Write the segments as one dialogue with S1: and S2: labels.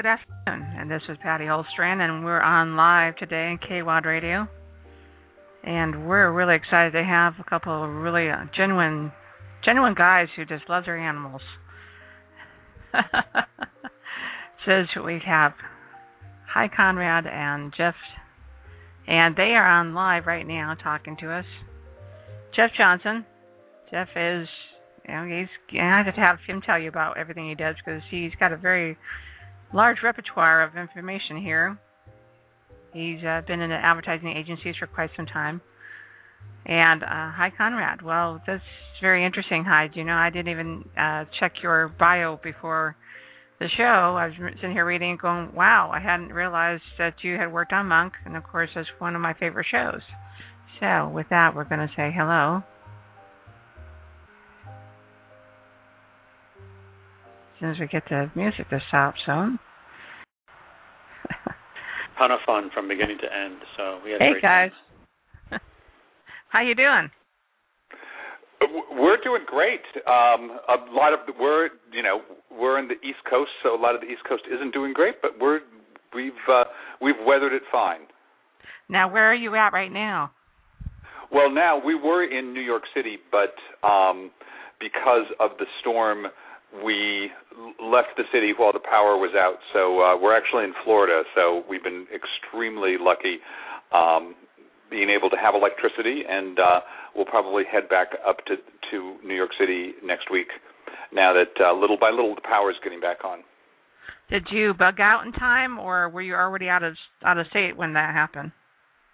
S1: Good afternoon, and this is Patty Holstrand, and we're on live today in KWAD Radio. And we're really excited to have a couple of really uh, genuine, genuine guys who just love their animals. Says we have Hy Conrad and Jeff, and they are on live right now talking to us. Jeff Johnson. Jeff is, you know, he's. I have to have him tell you about everything he does because he's got a very large repertoire of information here. He's uh, been in advertising agencies for quite some time. And uh, hi, Conrad. Well, that's very interesting, Hyde. You know, I didn't even uh, check your bio before the show. I was sitting here reading and going, wow, I hadn't realized that you had worked on Monk. And of course, that's one of my favorite shows. So, with that, we're going to say hello. Soon as we get the music to stop, so.
S2: ton of fun from beginning to end. So we had
S1: hey
S2: great
S1: guys,
S2: time.
S1: how you doing?
S3: We're doing great. Um, a lot of the, we're you know we're in the East Coast, so a lot of the East Coast isn't doing great, but we're we've uh, we've weathered it fine.
S1: Now, where are you at right now?
S3: Well, now we were in New York City, but um, because of the storm, we left the city while the power was out. So uh, we're actually in Florida. So we've been extremely lucky um, being able to have electricity, and uh, we'll probably head back up to to New York City next week. Now that uh, little by little the power is getting back on.
S1: Did you bug out in time, or were you already out of out of state when that happened?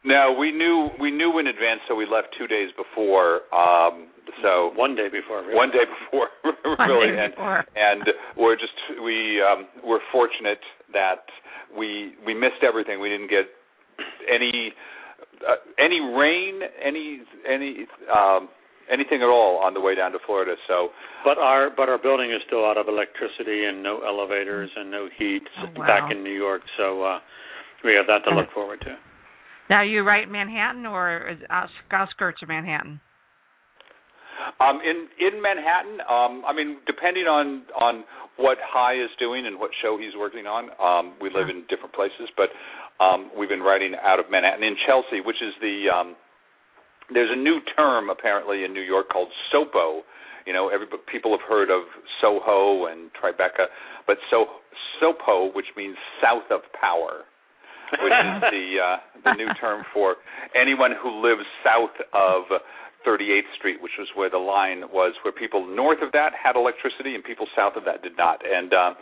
S3: No, we knew we knew in advance, so we left two days before. Um, so
S2: one day before, really.
S3: one day before, really,
S1: day
S3: and
S1: before.
S3: and we're just we um, we're fortunate that we we missed everything. We didn't get any uh, any rain, any any um, anything at all on the way down to Florida. So,
S2: But our but our building is still out of electricity and no elevators and no heat
S1: Oh, wow.
S2: back in New York. So uh, we have that to look forward to.
S1: Now, you in Manhattan, or outskirts of Manhattan?
S3: um, in in Manhattan, um, I mean, depending on on what Hy is doing and what show he's working on, um, we live in different places. But um, we've been writing out of Manhattan in Chelsea, which is the um, there's a new term apparently in New York called SOPO. You know, every people have heard of Soho and Tribeca, but so SOPO, which means south of power, which is the uh, the new term for anyone who lives south of 38th Street, which was where the line was, where people north of that had electricity and people south of that did not. And um,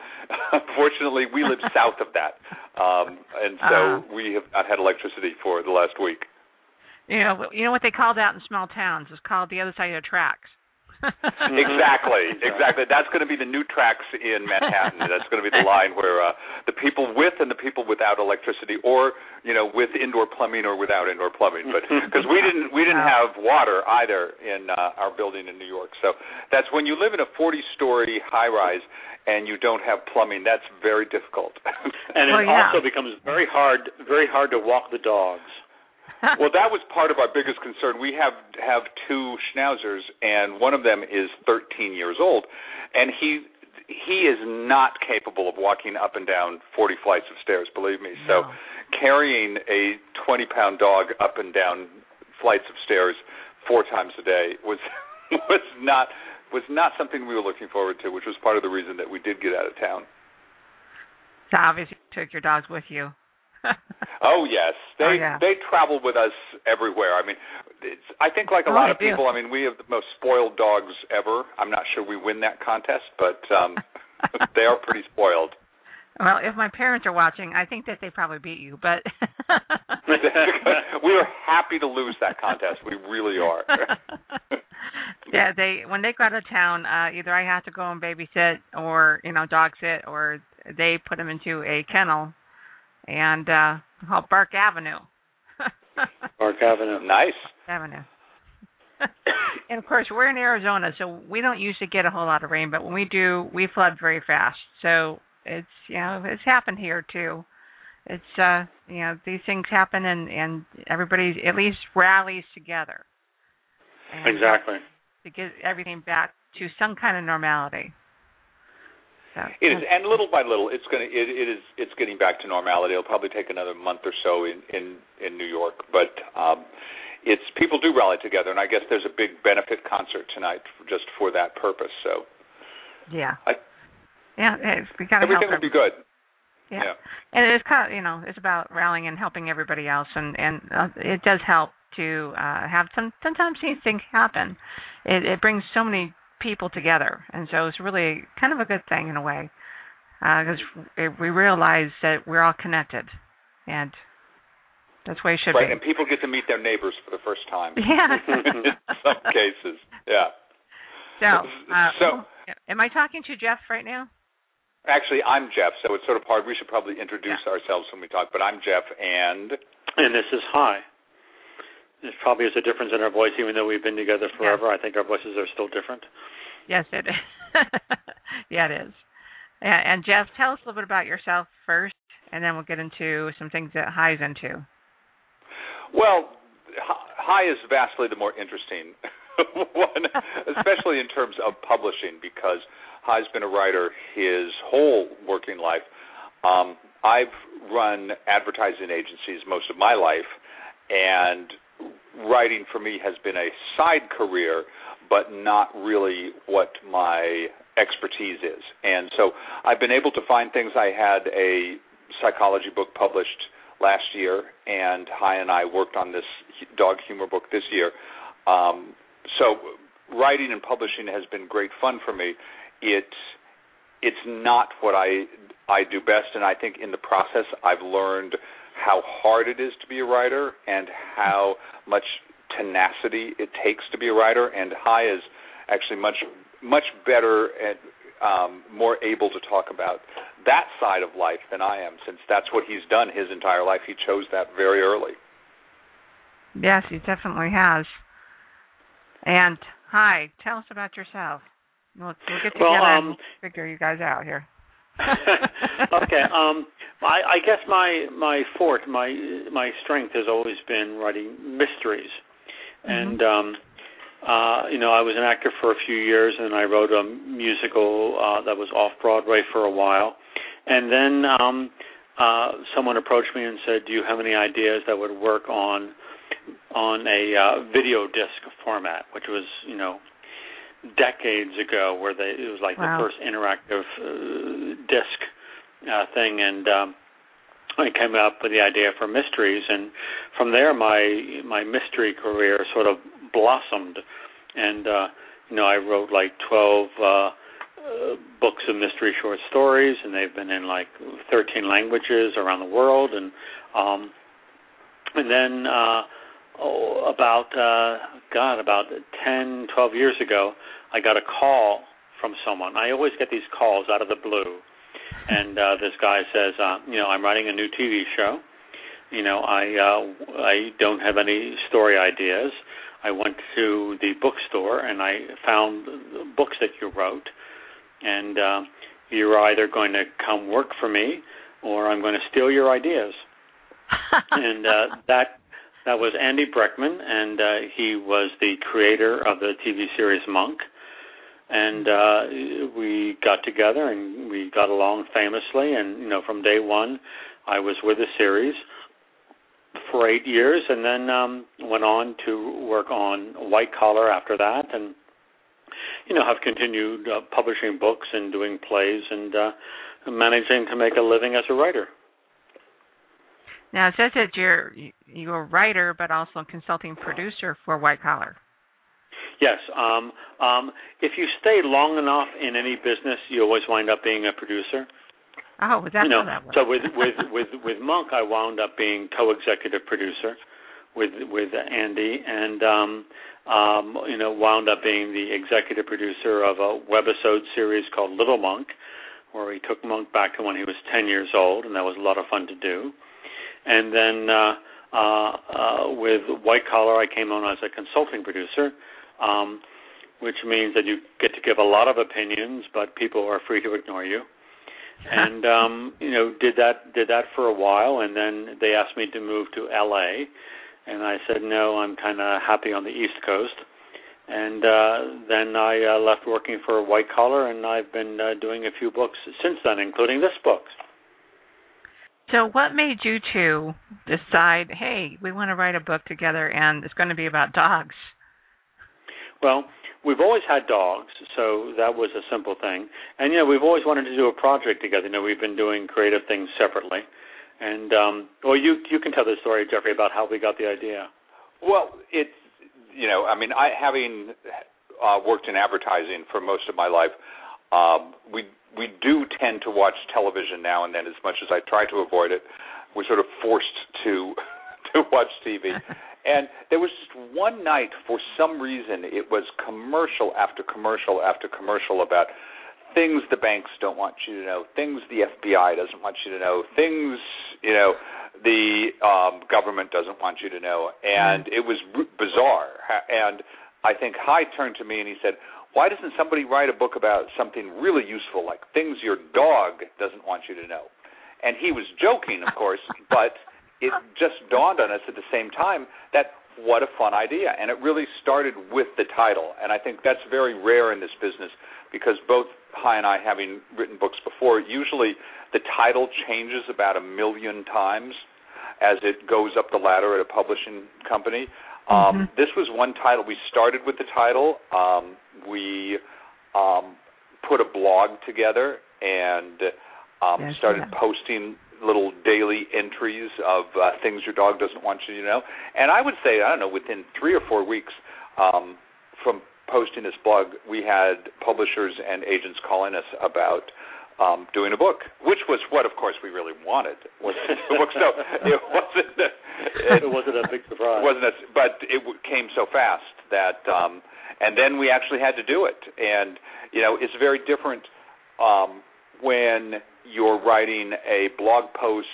S3: unfortunately, we live south of that, um, and so
S1: Ah.
S3: we have not had electricity for the last week.
S1: You know, you know what they call that in small towns? It's called the other side of the tracks.
S3: exactly, exactly. That's going to be the new tracks in Manhattan. That's going to be the line where uh, the people with and the people without electricity, or you know, with indoor plumbing or without indoor plumbing. But because we didn't, we didn't have water either in uh, our building in New York. So that's when you live in a 40-story high-rise and you don't have plumbing. That's very difficult.
S2: And
S1: Well,
S2: it
S1: yeah.
S2: also becomes very hard very hard to walk the dogs.
S3: well, that was part of our biggest concern. We have have two schnauzers, and one of them is 13 years old, and he he is not capable of walking up and down 40 flights of stairs. Believe me. So, carrying a 20 pound dog up and down flights of stairs four times a day was was not was not something we were looking forward to, which was part of the reason that we did get out of town.
S1: So obviously, you took your dogs with you.
S3: Oh yes, they
S1: Oh, yeah.
S3: they travel with us everywhere. I mean, it's, I think like a
S1: Oh,
S3: lot of people. I mean, we have the most spoiled dogs ever. I'm not sure we win that contest, but um, they are pretty spoiled.
S1: Well, if my parents are watching, I think that they probably beat you, but
S3: we are happy to lose that contest. We really are.
S1: yeah, they when they go out of town, uh either I have to go and babysit or, you know, dog sit or they put them into a kennel and uh called Bark Avenue.
S2: Park Avenue.
S3: Nice.
S1: Avenue. and of course, we're in Arizona, so we don't usually get a whole lot of rain, but when we do, we flood very fast. So it's you know it's happened here too. It's uh you know these things happen and and everybody at least rallies together. And, uh,
S2: Exactly.
S1: To get everything back to some kind of normality.
S3: It is, and little by little, it's going to. It, it is. It's getting back to normality. It'll probably take another month or so in in in New York, but um, it's people do rally together, and I guess there's a big benefit concert tonight just for that purpose. So
S1: yeah.
S3: I-
S1: yeah, it's, we got
S3: everything will be good.
S1: Yeah. And it's kind of, you know, it's about rallying and helping everybody else, and and uh, it does help to uh have some. Sometimes these things happen. It it brings so many people together, and so it's really kind of a good thing in a way, because we realize that we're all connected, and that's the way it should
S3: right,
S1: be.
S3: and people get to meet their neighbors for the first time.
S1: Yeah.
S3: in some cases, yeah.
S1: So, uh,
S3: So-
S1: am I talking to Jeff right now?
S3: Actually, I'm Jeff, so it's sort of hard. We should probably introduce ourselves when we talk. But I'm Jeff, and
S2: And this is Hy. There probably is a difference in our voice, even though we've been together forever. I think our voices are still different.
S1: Yes, it is. yeah, it is. And, and Jeff, tell us a little bit about yourself first, and then we'll get into some things that Hy's into.
S3: Well, Hy- Hy is vastly the more interesting one, especially in terms of publishing, because Hy's been a writer his whole working life. Um, I've run advertising agencies most of my life, and writing for me has been a side career, but not really what my expertise is. And so I've been able to find things. I had a psychology book published last year, and Hy and I worked on this dog humor book this year. Um, so writing and publishing has been great fun for me. It it's not what I I do best, and I think in the process I've learned how hard it is to be a writer and how much tenacity it takes to be a writer. And Hy is actually much much better and um, more able to talk about that side of life than I am, since that's what he's done his entire life. He chose that very early.
S1: Yes, he definitely has. And Hy, tell us about yourself. We'll, we'll get together
S2: Well,
S1: and
S2: um,
S1: figure you guys out here.
S2: okay. Um, I, I guess my my fort, my my strength has always been writing mysteries, and um, uh, you know I was an actor for a few years, and I wrote a musical uh, that was off Broadway for a while, and then um, uh, someone approached me and said, "Do you have any ideas that would work on on a uh, video disc format?" Which was you know decades ago, where they it was like
S1: Wow.
S2: the first interactive uh, disc uh, thing, and um, I came up with the idea for mysteries, and from there my my mystery career sort of blossomed, and uh, you know I wrote like twelve uh, uh, books of mystery short stories, and they've been in like thirteen languages around the world, and um, and then uh, oh, about uh, God about ten twelve years ago, I got a call from someone. I always get these calls out of the blue and uh, this guy says, uh, you know, I'm writing a new TV show. You know, I uh, I don't have any story ideas. I went to the bookstore and I found the books that you wrote, and uh, you're either going to come work for me or I'm going to steal your ideas. and uh, that that was Andy Breckman, and uh, he was the creator of the TV series Monk and uh we got together and we got along famously and you know from day one I was with the series for 8 years and then um went on to work on White Collar after that and you know have continued uh, publishing books and doing plays and uh managing to make a living as a writer.
S1: Now it says that you're you're a writer, but also a consulting producer for White Collar.
S2: Yes. Um, um, if you stay long enough in any business, you always wind up being a producer.
S1: Oh, that's
S2: you know,
S1: how that works.
S2: so with with with with Monk, I wound up being co-executive producer with with Andy, and um, um, you know, wound up being the executive producer of a webisode series called Little Monk, where we took Monk back to when he was 10 years old, and that was a lot of fun to do. And then uh, uh, uh, with White Collar, I came on as a consulting producer. Um, which means that you get to give a lot of opinions, but people are free to ignore you. And um, you know, did that did that for a while, and then they asked me to move to L.A. And I said no, I'm kind of happy on the East Coast. And uh, then I uh, left working for White Collar, and I've been uh, doing a few books since then, including this book.
S1: So, what made you two decide, hey, we want to write a book together, and it's going to be about dogs?
S2: Well, we've always had dogs, so that was a simple thing. And you know, we've always wanted to do a project together. You know, we've been doing creative things separately. And um well you you can tell the story, Jeffrey, about how we got the idea.
S3: Well, it's you know, I mean, I having uh worked in advertising for most of my life, um we we do tend to watch television now and then as much as I try to avoid it. We're sort of forced to to watch TV. And there was just one night, for some reason, it was commercial after commercial after commercial about things the banks don't want you to know, things the FBI doesn't want you to know, things you know the um, government doesn't want you to know, and it was r- bizarre. And I think Hy turned to me and he said, "Why doesn't somebody write a book about something really useful, like things your dog doesn't want you to know?" And he was joking, of course, but it just dawned on us at the same time that what a fun idea. And it really started with the title. And I think that's very rare in this business because both Hy and I, having written books before, usually the title changes about a million times as it goes up the ladder at a publishing company. Um,
S1: Mm-hmm.
S3: This was one title. We started with the title. Um, we um, put a blog together and um,
S1: Yes,
S3: started
S1: yeah.
S3: posting little daily entries of uh, things your dog doesn't want you to know. And I would say, I don't know, within three or four weeks um, from posting this blog, we had publishers and agents calling us about um, doing a book, which was what, of course, we really wanted was to do a book. So it wasn't.
S2: It wasn't a big surprise.
S3: Wasn't, a, but it w- came so fast that, um, and then we actually had to do it. And you know, it's very different um, when you're writing a blog post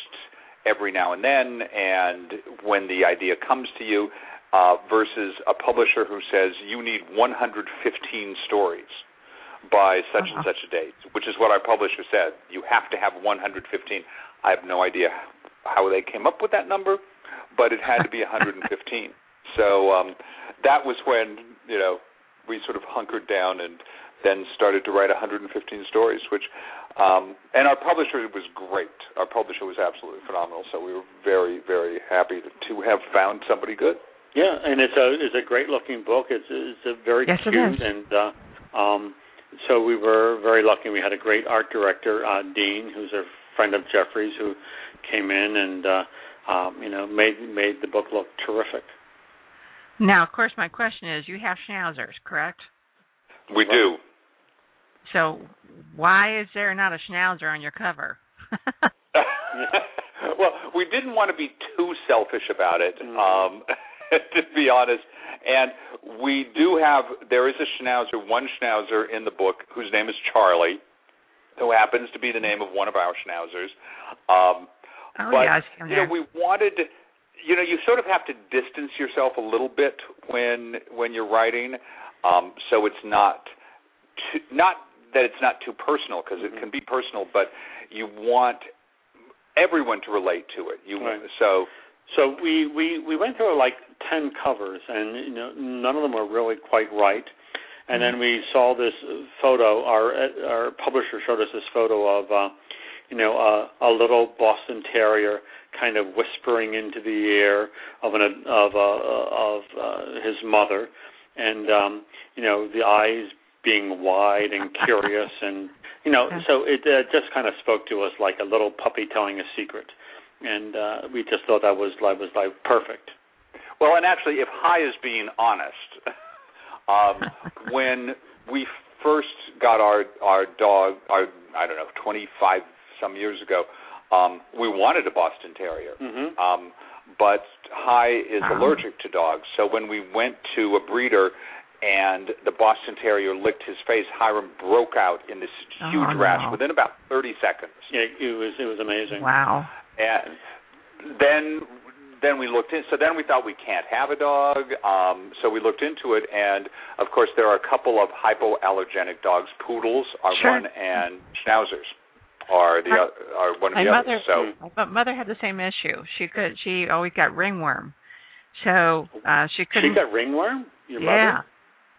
S3: every now and then, and when the idea comes to you, uh, versus a publisher who says you need 115 stories by such and
S1: Uh-huh.
S3: such a date, which is what our publisher said. You have to have 115. I have no idea how they came up with that number, but it had to be 115. so um, that was when you know we sort of hunkered down and then started to write 115 stories, which um, and our publisher was great. Our publisher was absolutely phenomenal. So we were very, very happy to, to have found somebody good.
S2: Yeah, and it's a it's a great looking book. It's it's a very
S1: Yes,
S2: cute
S1: is.
S2: and uh um so we were very lucky. We had a great art director, uh Dean, who's a friend of Jeffrey's who came in and uh um you know made made the book look terrific.
S1: Now, of course, my question is, you have schnauzers, correct?
S3: We do.
S1: So, why is there not a schnauzer on your cover?
S3: well, we didn't want to be too selfish about it,
S2: Mm.
S3: um, to be honest. And we do have there is a schnauzer, one schnauzer in the book whose name is Charlie, who happens to be the name of one of our schnauzers. Um,
S1: oh,
S3: but
S1: yeah, I see him
S3: you know, we wanted you know, you sort of have to distance yourself a little bit when when you're writing, um, so it's not too, not that it's not too personal because it can be personal, but you want everyone to relate to it. You
S2: Right.
S3: so
S2: So we we we went through like ten covers, and you know none of them were really quite right. And then we saw this photo. Our our publisher showed us this photo of uh, you know a, a little Boston Terrier kind of whispering into the ear of an of uh, of uh, his mother, and um, you know the eyes being wide and curious, and you know so it uh, just kind of spoke to us like a little puppy telling a secret and uh, we just thought that was like was like perfect.
S3: well, and actually, if Hy is being honest, um, when we first got our our dog, our I don't know, 25 some years ago. Um, we wanted a Boston Terrier,
S2: Mhm.
S3: um, but Hy is
S1: Wow.
S3: allergic to dogs. So when we went to a breeder and the Boston Terrier licked his face, Hiram broke out in this
S1: Oh,
S3: huge
S1: no.
S3: rash within about 30 seconds.
S2: Yeah, it was it was amazing.
S1: Wow.
S3: And then then we looked in. So then we thought we can't have a dog. Um, so we looked into it, and of course there are a couple of hypoallergenic dogs. Poodles are
S1: Sure.
S3: one, and Schnauzers are the
S1: My-
S3: oth- are one of
S1: My
S3: the
S1: mother,
S3: others. So
S1: my mother had the same issue. She could, she always got ringworm, so uh she couldn't.
S2: She got ringworm. Your
S1: yeah,
S2: mother.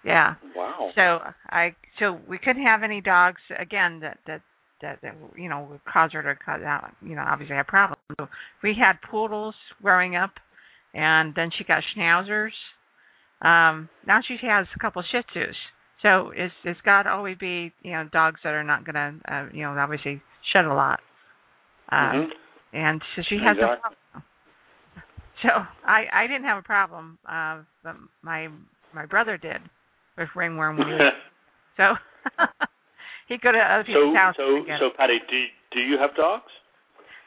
S1: yeah.
S2: Wow.
S1: So I, so we couldn't have any dogs again that that that, that you know would cause her to cut out. You know, obviously have problems. So we had poodles growing up, and then she got schnauzers. Um, now she has a couple shih tzus. So it's it's got to always be you know dogs that are not gonna uh, you know obviously shed a lot. Um,
S2: Mhm.
S1: and so she has
S2: Exactly.
S1: problem. So I I didn't have a problem. Uh, but my my brother did with ringworm when he was so he'd go to other
S2: so
S1: houses.
S2: so
S1: get
S2: so. Patty, do do you have dogs?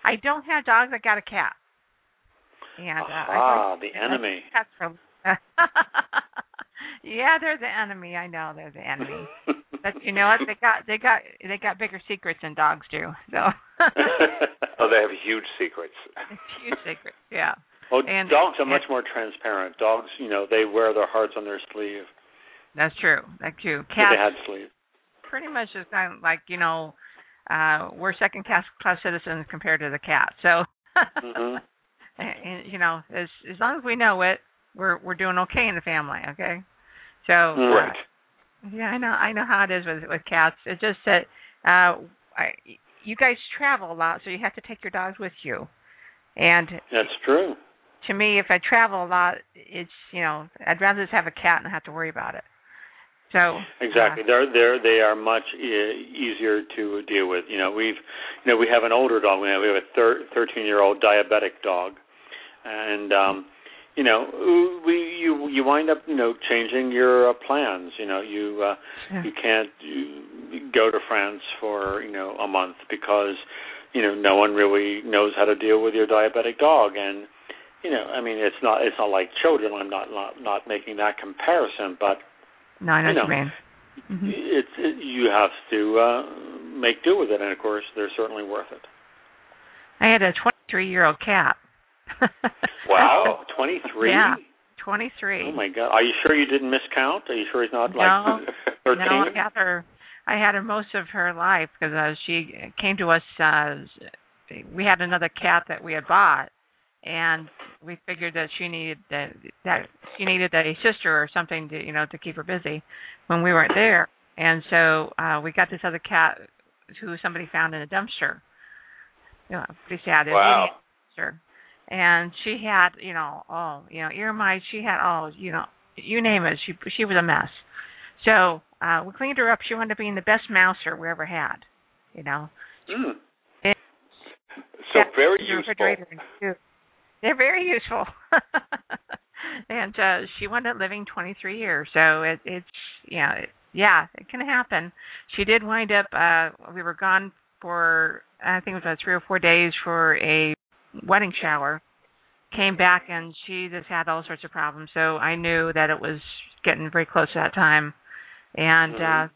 S1: I don't have dogs. I got a cat. And uh,
S2: ah, the enemy.
S1: Cats for, yeah, they're the enemy. I know they're the enemy. But you know what? They got they got they got bigger secrets than dogs do. So
S3: oh, they have huge secrets.
S1: huge secrets. Yeah.
S2: well,
S1: and-
S2: dogs are much more transparent. Dogs, you know, they wear their hearts on their sleeve.
S1: That's true. That's true. Cats
S2: they had sleeve.
S1: Pretty much is kind of like you know, uh, we're second class class citizens compared to the cat. So,
S2: Mhm.
S1: and, and, you know, as as long as we know it, we're we're doing okay in the family. Okay. So, uh,
S3: Right.
S1: yeah, I know I know how it is with with cats. It's just that uh, I, you guys travel a lot, so you have to take your dogs with you. And
S2: That's true.
S1: to me, if I travel a lot, it's you know, I'd rather just have a cat and not have to worry about it. So
S2: Exactly.
S1: uh,
S2: They're they're they are much e- easier to deal with. You know, we've you know we have an older dog. We have we have a thir- 13 year old diabetic dog, and um, you know we you you wind up you know changing your uh, plans. You know you uh,
S1: yeah.
S2: you can't you go to France for you know a month because you know no one really knows how to deal with your diabetic dog and you know I mean it's not it's not like children I'm not not not making that comparison but
S1: no, I know,
S2: you
S1: what
S2: know.
S1: you mean. Mhm.
S2: it's it, you have to uh make do with it and of course they're certainly worth it
S1: I had a 23 year old cat.
S2: wow 23
S1: Yeah. 23.
S2: oh my god are you sure you didn't miscount are you sure he's not
S1: No.
S2: like 13
S1: No, I had her. I had her most of her life because uh, she came to us. Uh, we had another cat that we had bought, and we figured that she needed that that she needed a sister or something to you know to keep her busy when we weren't there. And so uh we got this other cat who somebody found in a dumpster. You know, pretty sad.
S3: Wow.
S1: dumpster. And she had, you know, oh, you know, ear mites. She had, oh, you know, you name it. She she was a mess. So uh we cleaned her up. She wound up being the best mouser we ever had. You know.
S2: Mm.
S3: So very useful.
S1: Refrigerator and soup. They're very useful. and uh she wound up living 23 years. So it it's you know, it, yeah, it can happen. She did wind up uh we were gone for I think it was about 3 or 4 days for a wedding shower. Came back and she just had all sorts of problems. So I knew that it was getting very close to that time. And
S2: Mhm.
S1: uh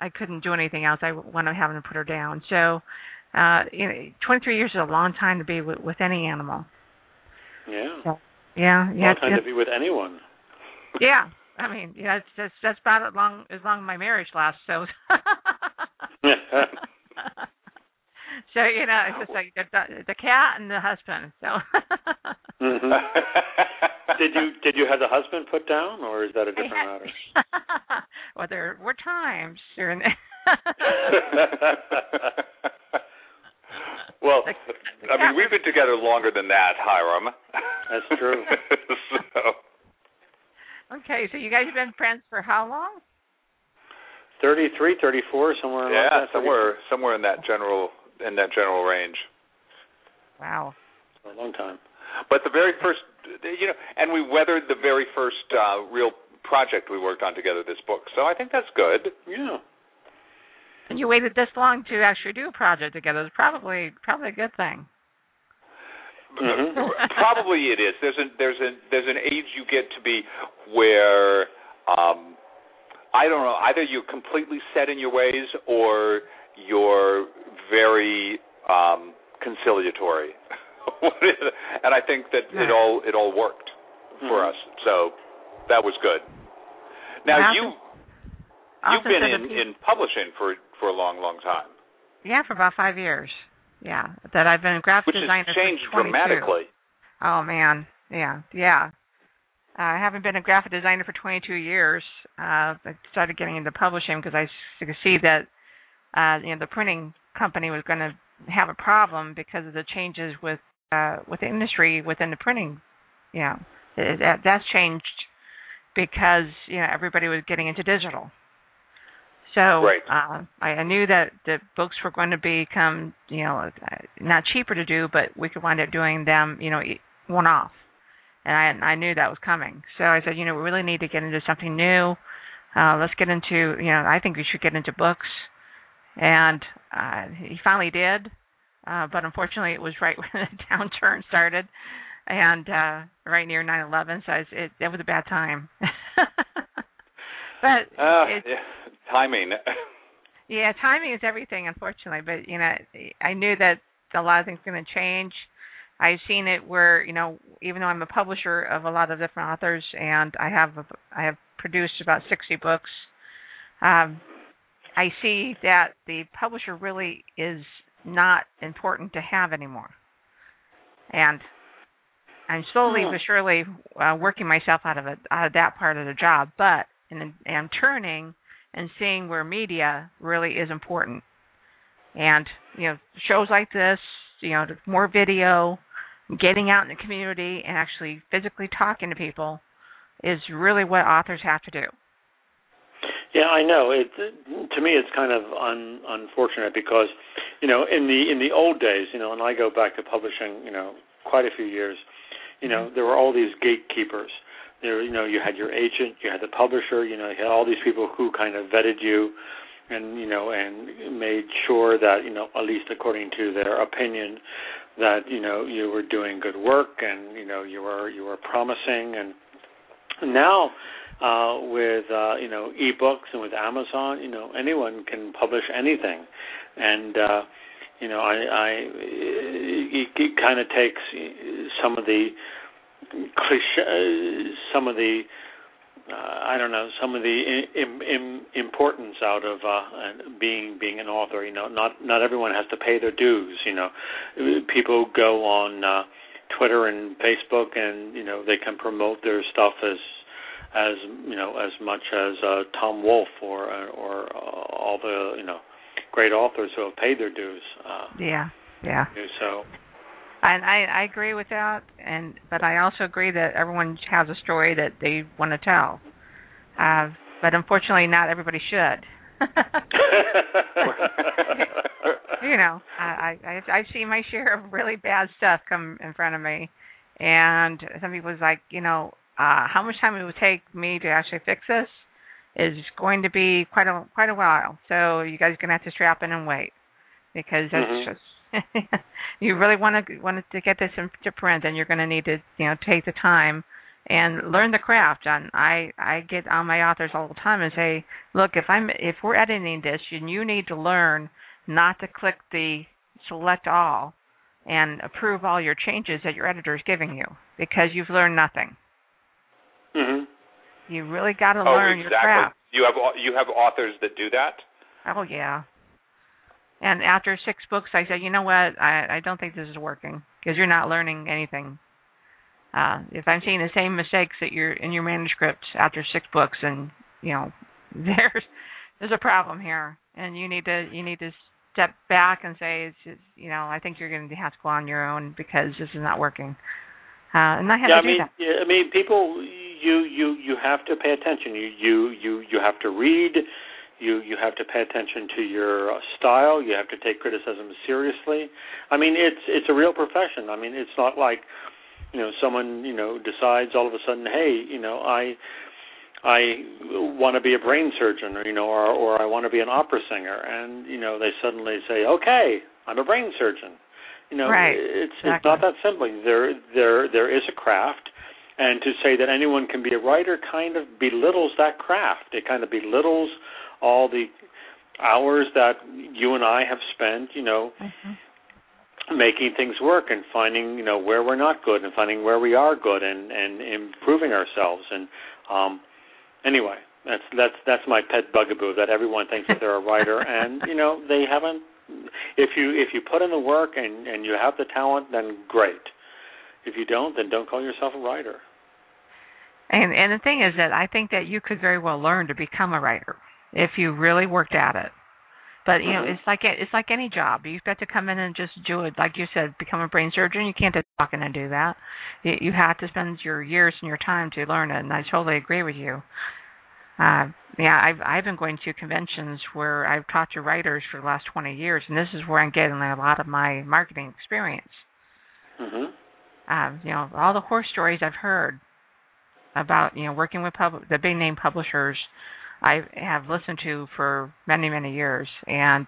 S1: I couldn't do anything else. I wound up having to put her down. So uh you know 23 years is a long time to be with, with any animal
S2: yeah.
S1: So, yeah yeah
S2: Long time to be with anyone.
S1: Yeah i mean yeah it's that's that's about as long as long as my marriage lasts so. So you know it's just like the, the cat and the husband so.
S2: Mhm. did you did you have the husband put down or is that a different
S1: had-
S2: matter?
S1: Well there were times during
S3: well,
S1: The- the
S3: I mean, we've been together longer than that, Hiram.
S2: That's true.
S3: so,
S1: okay so you guys have been friends for how long
S2: 33 34 somewhere like
S3: yeah,
S2: that
S3: somewhere somewhere in that general in that general range.
S1: wow
S2: for a long time
S3: But the very first, you know, and we weathered the very first uh, real project we worked on together. This book, so I think that's good.
S2: yeah
S1: and you waited this long to actually do a project together. It's probably probably a good thing.
S2: Mm-hmm.
S3: Probably it is. There's a there's a there's an age you get to be where um I don't know, either you're completely set in your ways or you're very um conciliatory. and I think that it all it all worked for
S1: Mm-hmm.
S3: us. So that was good. Now
S1: Awesome.
S3: you you've been in in publishing for for a long long time.
S1: yeah for about five years. Yeah, that I've been a graphic
S3: Which has
S1: designer
S3: changed
S1: for 22.
S3: dramatically.
S1: Oh man, yeah, yeah. Uh, I haven't been a graphic designer for 22 years. Uh, I started getting into publishing because I could see that uh, you know the printing company was going to have a problem because of the changes with uh, with the industry within the printing. You know, it, that, that's changed because you know everybody was getting into digital. So
S3: Right.
S1: uh, I, I knew that the books were going to become, you know, uh, not cheaper to do, but we could wind up doing them, you know, one off. And I, I knew that was coming. So I said, you know, we really need to get into something new. Uh, let's get into, you know, I think we should get into books. And uh, he finally did, uh, but unfortunately, it was right when the downturn started, and uh, right near 9/11. So it's, it it was a bad time. but
S3: Uh,
S1: it's,
S3: yeah, timing.
S1: yeah, timing is everything, unfortunately. But you know, I knew that a lot of things were going to change. I've seen it where you know, even though I'm a publisher of a lot of different authors, and I have a, I have produced about 60 books. Um, I see that the publisher really is not important to have anymore, and I'm slowly but surely uh, working myself out of it, out of that part of the job. But and I'm turning and seeing where media really is important. And you know, shows like this, you know, more video, getting out in the community and actually physically talking to people is really what authors have to do.
S2: Yeah, I know. It to me, it's kind of un, unfortunate because, you know, in the in the old days, you know, and I go back to publishing, you know, quite a few years, you know, mm-hmm. there were all these gatekeepers. There, you know, you had your agent, you had the publisher, you know, you had all these people who kind of vetted you, and you know, and made sure that you know, at least according to their opinion, that you know you were doing good work and you know you were you were promising. And now uh, with uh, you know ebooks and with Amazon, you know anyone can publish anything, and uh, you know I, I it, it kind of takes some of the cliche, some of the uh, I don't know some of the Im, Im, importance out of uh, being being an author. You know, not not everyone has to pay their dues. You know, people go on uh, Twitter and Facebook, and you know they can promote their stuff as as you know as much as uh, Tom Wolfe or or uh, all the you know great authors who have paid their dues. Uh,
S1: Yeah, yeah.
S2: so
S1: And I, I agree with that, and but I also agree that everyone has a story that they want to tell. Uh, but unfortunately, not everybody should. you know, I, I I've- seen my share of really bad stuff come in front of me, and some people's like, you know, uh, how much time it would take me to actually fix this is going to be quite a quite a while. So you guys are gonna have to strap in and wait because that's
S2: Mhm.
S1: just you really want to want to get this into print, and you're going to need to you know take the time and learn the craft. And I I get on my authors all the time and say, look, if I'm if we're editing this, and you need to learn not to click the select all and approve all your changes that your editor is giving you because you've learned nothing.
S2: hmm
S1: You really got to
S3: oh,
S1: learn your
S3: exactly.
S1: craft.
S3: You have you have authors that do that.
S1: Oh yeah. And after six books, I said, you know what? I I don't think this is working because you're not learning anything. Uh, if I'm seeing the same mistakes that you're in your manuscript after six books, and you know, there's there's a problem here, and you need to you need to step back and say, it's just, you know, I think you're going to have to go on your own because this is not working. Uh, and I had
S2: yeah,
S1: to
S2: I
S1: do
S2: mean,
S1: that.
S2: yeah, I mean, people, you you you have to pay attention. You you you you have to read. You you have to pay attention to your uh, style. You have to take criticism seriously. I mean, it's it's a real profession. I mean, it's not like you know someone you know decides all of a sudden, hey, you know, I I want to be a brain surgeon, or you know, or or I want to be an opera singer, and you know, they suddenly say, okay, I'm a brain surgeon. You know,
S1: right.
S2: it's
S1: exactly.
S2: it's not that simple. There there there is a craft, and to say that anyone can be a writer kind of belittles that craft. It kind of belittles all the hours that you and I have spent, you know,
S1: mm-hmm.
S2: making things work and finding, you know, where we're not good and finding where we are good and and improving ourselves. And um anyway, that's that's that's my pet bugaboo that everyone thinks that they're a writer and you know they haven't. If you if you put in the work and and you have the talent, then great. If you don't, then don't call yourself a writer.
S1: And and the thing is that I think that you could very well learn to become a writer if you really worked at it. But you know,
S2: Mhm.
S1: it's like it's like any job. You've got to come in and just do it. Like you said, become a brain surgeon. You can't just walk in and do that. You, you have to spend your years and your time to learn it. And I totally agree with you. Uh, yeah, I've I've been going to conventions where I've talked to writers for the last 20 years, and this is where I'm getting a lot of my marketing experience.
S2: Mhm.
S1: Um, you know, all the horror stories I've heard about you know working with pub- the big name publishers I have listened to for many many years, and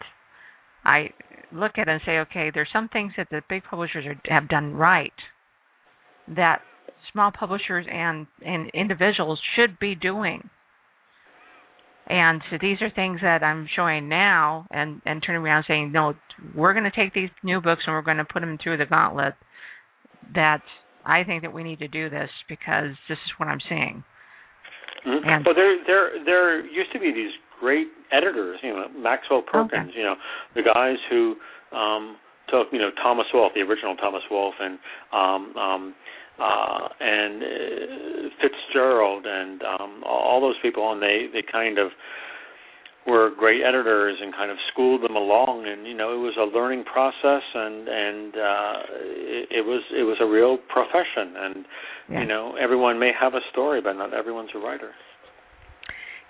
S1: I look at it and say, okay, there's some things that the big publishers are, have done right that small publishers and and individuals should be doing. And so these are things that I'm showing now, and and turning around saying, no, we're going to take these new books and we're going to put them through the gauntlet. That I think that we need to do this because this is what I'm seeing.
S2: Mhm.
S1: And-
S2: well, there there there used to be these great editors, you know, Maxwell Perkins, you know, the guys who um took, you know, Thomas Wolfe, the original Thomas Wolfe and um um uh and uh, Fitzgerald and um all those people and they they kind of were great editors and kind of schooled them along and you know it was a learning process and and uh it, it was it was a real profession and
S1: Yeah.
S2: you know everyone may have a story but not everyone's a writer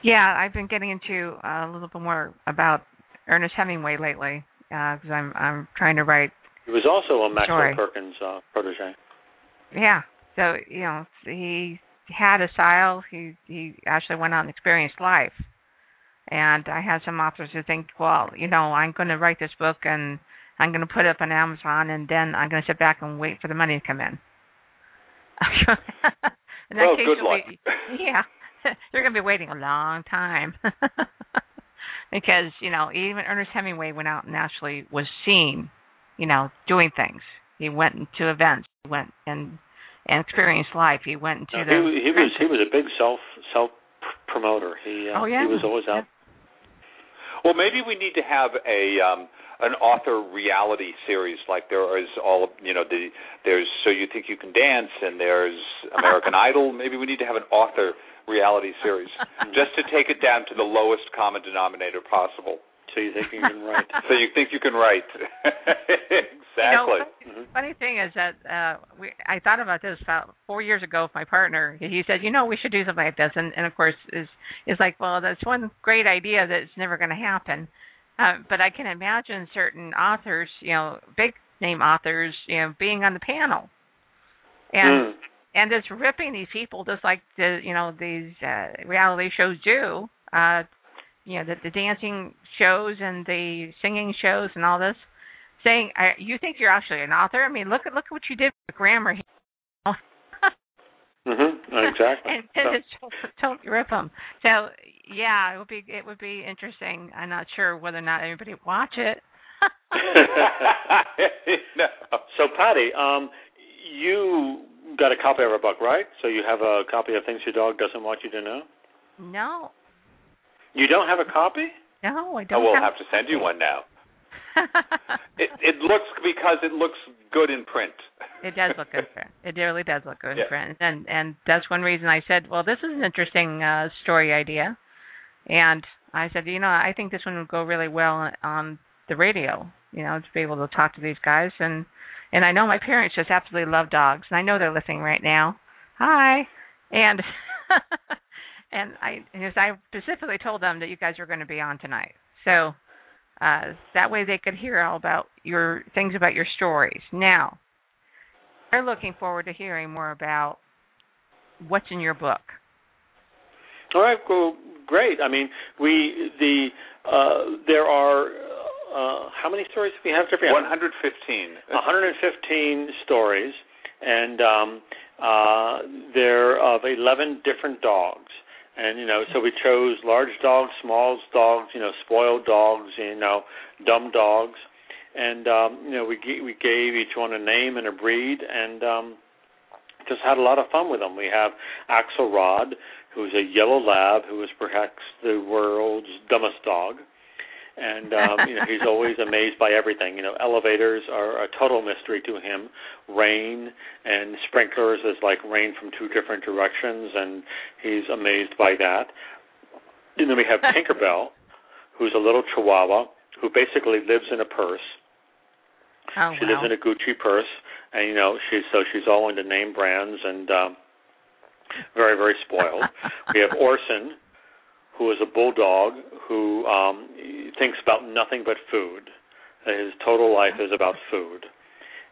S1: Yeah, I've been getting into uh, a little bit more about Ernest Hemingway lately because I'm I'm trying to write.
S2: he was also a Maxwell. Perkins uh, protege
S1: Yeah, so you know he had a style. He he actually went out and experienced life. And I have some authors who think, well, you know, I'm going to write this book and I'm going to put it up on Amazon and then I'm going to sit back and wait for the money to come in. in
S3: Well,
S1: case,
S3: good luck.
S1: be- yeah, they're going to be waiting a long time because you know even Ernest Hemingway went out and actually was seen, you know, doing things. He went to events, he went and and experienced life. He went into
S2: No,
S1: the
S2: he, he was he was a big self self promoter he uh,
S1: Oh, yeah.
S2: he was always out
S3: Well, maybe we need to have a um, an author reality series like there is all you know the there's So You Think You Can Dance and there's American Idol. Maybe we need to have an author reality series just to take it down to the lowest common denominator possible.
S2: So you think you can write
S3: So you think you can write? exactly.
S1: You know, funny thing is that uh we I thought about this about four years ago with my partner. He said, you know, we should do something like this, and and of course is is like, well, that's one great idea that's never going to happen. Uh, but I can imagine certain authors, you know, big name authors, you know, being on the panel, and
S2: Mm.
S1: and just ripping these people just like the you know these uh, reality shows do. Uh, you know, the, the dancing shows and the singing shows and all this saying you think you're actually an author. I mean, look at look at what you did with grammar. here.
S2: Mhm. Exactly.
S1: and,
S2: So-
S1: just totally rip them. So yeah, it would be it would be interesting. I'm not sure whether or not anybody would watch it.
S3: no.
S2: So Patty, um, you got a copy of our book, right? So you have a copy of Things Your Dog Doesn't Want You to Know.
S1: no,
S2: You don't have a copy?
S1: no, I
S3: Oh,
S1: don't.
S3: we'll
S1: have,
S3: have to send you one now. It it looks because it looks good in print.
S1: it does look good. Print. It really does look good
S3: Yeah.
S1: in print, and and that's one reason I said, well, this is an interesting uh, story idea, and I said, you know, I think this one would go really well on the radio. You know, to be able to talk to these guys, and and I know my parents just absolutely love dogs, and I know they're listening right now. Hi, and and I because I specifically told them that you guys were going to be on tonight, so uh, that way they could hear all about your things about your stories. Now, they're looking forward to hearing more about what's in your book.
S2: All right, well, great. I mean, we the uh, there are uh, how many stories do we have? Jeffrey?
S3: 115.
S2: 115 stories, and um, uh, they're of 11 different dogs. And you know, so we chose large dogs, small dogs, you know, spoiled dogs, you know, dumb dogs, and um, you know, we we gave each one a name and a breed, and um, just had a lot of fun with them. We have Axelrod, who's a yellow lab, who is perhaps the world's dumbest dog and um, you know he's always amazed by everything. You know, elevators are a total mystery to him. Rain and sprinklers is like rain from two different directions, and he's amazed by that. And then we have Tinkerbell, who's a little Chihuahua who basically lives in a purse.
S1: Oh,
S2: she
S1: wow.
S2: lives in a Gucci purse, and you know she's so she's all into name brands and um, very very spoiled. we have Orson, who is a bulldog who um, thinks about nothing but food. His total life is about food.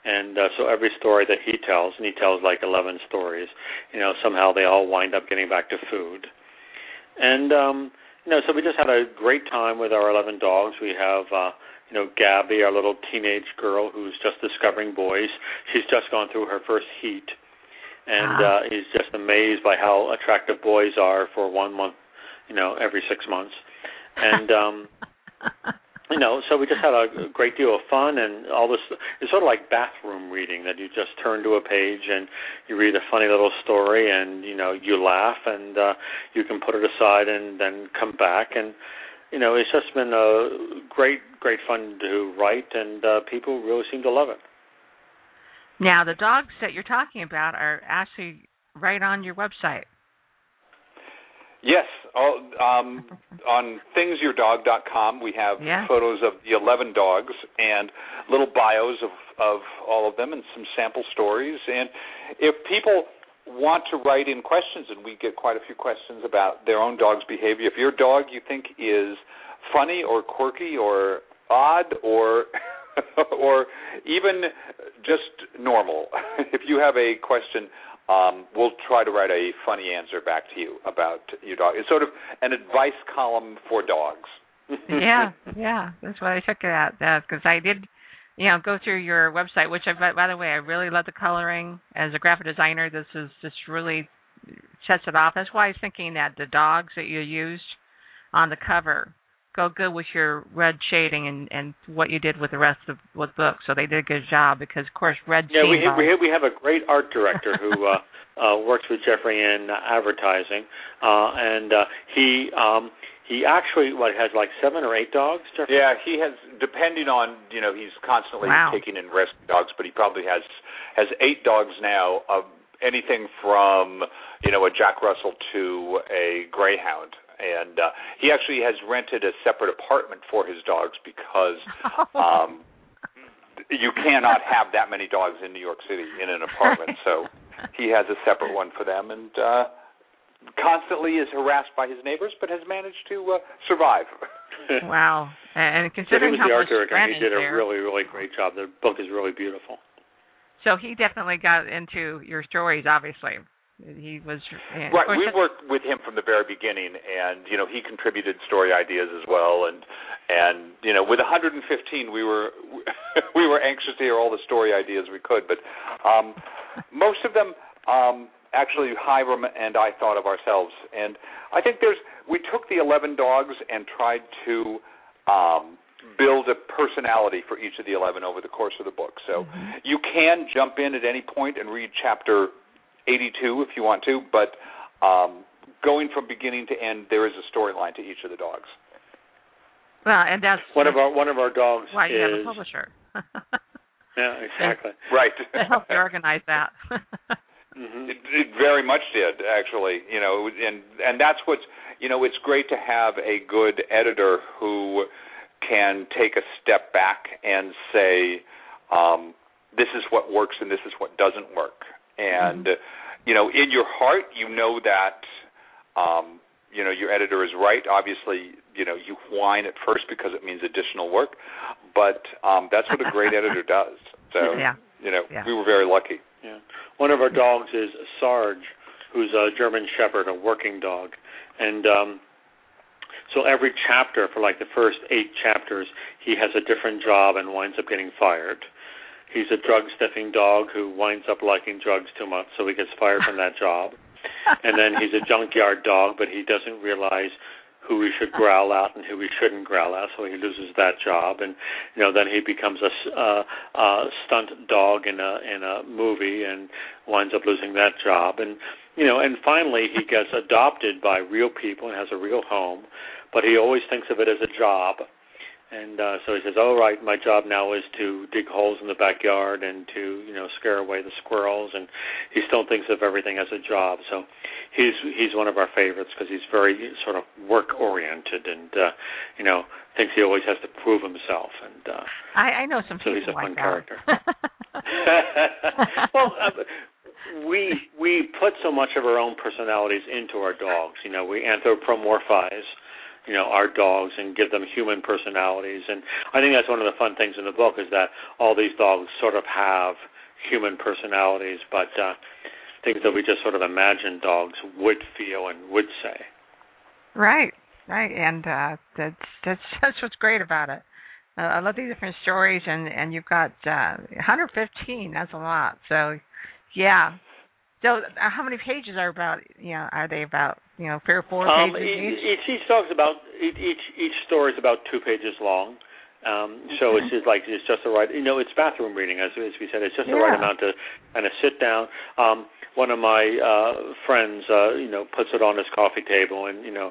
S2: And uh, so every story that he tells, and he tells like 11 stories, you know, somehow they all wind up getting back to food. And, um, you know, so we just had a great time with our 11 dogs. We have, uh, you know, Gabby, our little teenage girl who's just discovering boys. She's just gone through her first heat. And
S1: Wow.
S2: uh, he's just amazed by how attractive boys are for one month you know, every six months. And um you know, so we just had a great deal of fun and all this it's sort of like bathroom reading that you just turn to a page and you read a funny little story and, you know, you laugh and uh you can put it aside and then come back and you know, it's just been a great, great fun to write, and uh, people really seem to love it.
S1: Now, the dogs that you're talking about are actually right on your website.
S3: Yes, all, um, on thingsyourdog.com we have
S1: Yeah.
S3: photos of the 11 dogs and little bios of, of all of them and some sample stories. And if people want to write in questions, and we get quite a few questions about their own dog's behavior, if your dog you think is funny or quirky or odd or or even just normal, if you have a question um, we'll try to write a funny answer back to you about your dog. It's sort of an advice column for dogs.
S1: yeah, yeah, that's what I took it at because I did, you know, go through your website. Which, I, by- by the way, I really love the coloring. As a graphic designer, this is just really sets it off. That's why I was thinking that the dogs that you used on the cover go good with your red shading and and what you did with the rest of the book. So they did a good job because, of course, red.
S2: Yeah, we
S1: shading
S2: we we have a great art director who uh, uh, works with Jeffrey in advertising, uh, and uh, he um, he actually what has like seven or eight dogs. Jeffrey?
S3: Yeah, he has. Depending on you know, he's constantly
S1: Wow.
S3: taking in rescue dogs, but he probably has has eight dogs now. Of anything from you know a Jack Russell to a Greyhound. And uh, he actually has rented a separate apartment for his dogs because um, you cannot have that many dogs in New York City in an apartment. So he has a separate one for them, and uh, constantly is harassed by his neighbors, but has managed to uh, survive.
S1: wow, and and
S2: So he
S1: considering
S2: was
S1: how
S2: the art
S1: much
S2: director. and He did
S1: is
S2: a
S1: there,
S2: really, really great job. The book is really beautiful.
S1: so he definitely got into your stories. Obviously, he was
S3: Right, we worked with him from the very beginning, and you know he contributed story ideas as well, and and you know with 115 we were we were anxious to hear all the story ideas we could, but um, most of them um, actually Hiram and I thought of ourselves, and I think there's we took the 11 dogs and tried to um, build a personality for each of the 11 over the course of the book. So you can jump in at any point and read chapter 82 if you want to, but um, going from beginning to end, there is a storyline to each of the dogs.
S1: well, and that's
S2: One of our one of our dogs
S1: why you have a
S2: is
S1: publisher.
S2: yeah exactly.
S3: Right.
S1: to help you organize that.
S2: hmm
S3: It, it very much did, actually. You know, and and that's what's you know, it's great to have a good editor who can take a step back and say, um, this is what works and this is what doesn't work. And you know, in your heart, you know that um, you know your editor is right. Obviously, you know you whine at first because it means additional work, but um, that's what a great editor does. So
S1: Yeah.
S3: you know,
S1: Yeah.
S3: we were very lucky.
S2: Yeah. One of our dogs is Sarge, who's a German Shepherd, a working dog, and um, so every chapter for like the first eight chapters, he has a different job and winds up getting fired. He's a drug sniffing dog who winds up liking drugs too much, so he gets fired from that job. And then he's a junkyard dog, but he doesn't realize who he should growl at and who he shouldn't growl at, so he loses that job. And you know, then he becomes a, uh, a stunt dog in a in a movie and winds up losing that job. And you know, and finally he gets adopted by real people and has a real home, but he always thinks of it as a job and uh, so he says, "All right, my job now is to dig holes in the backyard and to, you know, scare away the squirrels." And he still thinks of everything as a job. So he's he's one of our favorites because he's very sort of work oriented and, uh, you know, thinks he always has to prove himself. And uh,
S1: I, I know some
S2: so
S1: people
S2: he's a
S1: like
S2: fun
S1: that.
S2: character. well, uh, we we put so much of our own personalities into our dogs. You know, we anthropomorphize you know our dogs and give them human personalities and i think that's one of the fun things in the book is that all these dogs sort of have human personalities but uh things that we just sort of imagine dogs would feel and would say
S1: Right, right, and uh, that's that's that's what's great about it. Uh, I love these different stories, and and you've got uh, 115. That's a lot. So, yeah. So, uh, how many pages are about? You know, are they about? You know, or four
S2: um,
S1: pages
S2: each,
S1: each?
S2: each about each each each story is about two pages long. Um so it's just like it's just the right you know it's bathroom reading as as we said. It's just the right amount to kind of sit down. Um one of my uh friends uh you know puts it on his coffee table and you know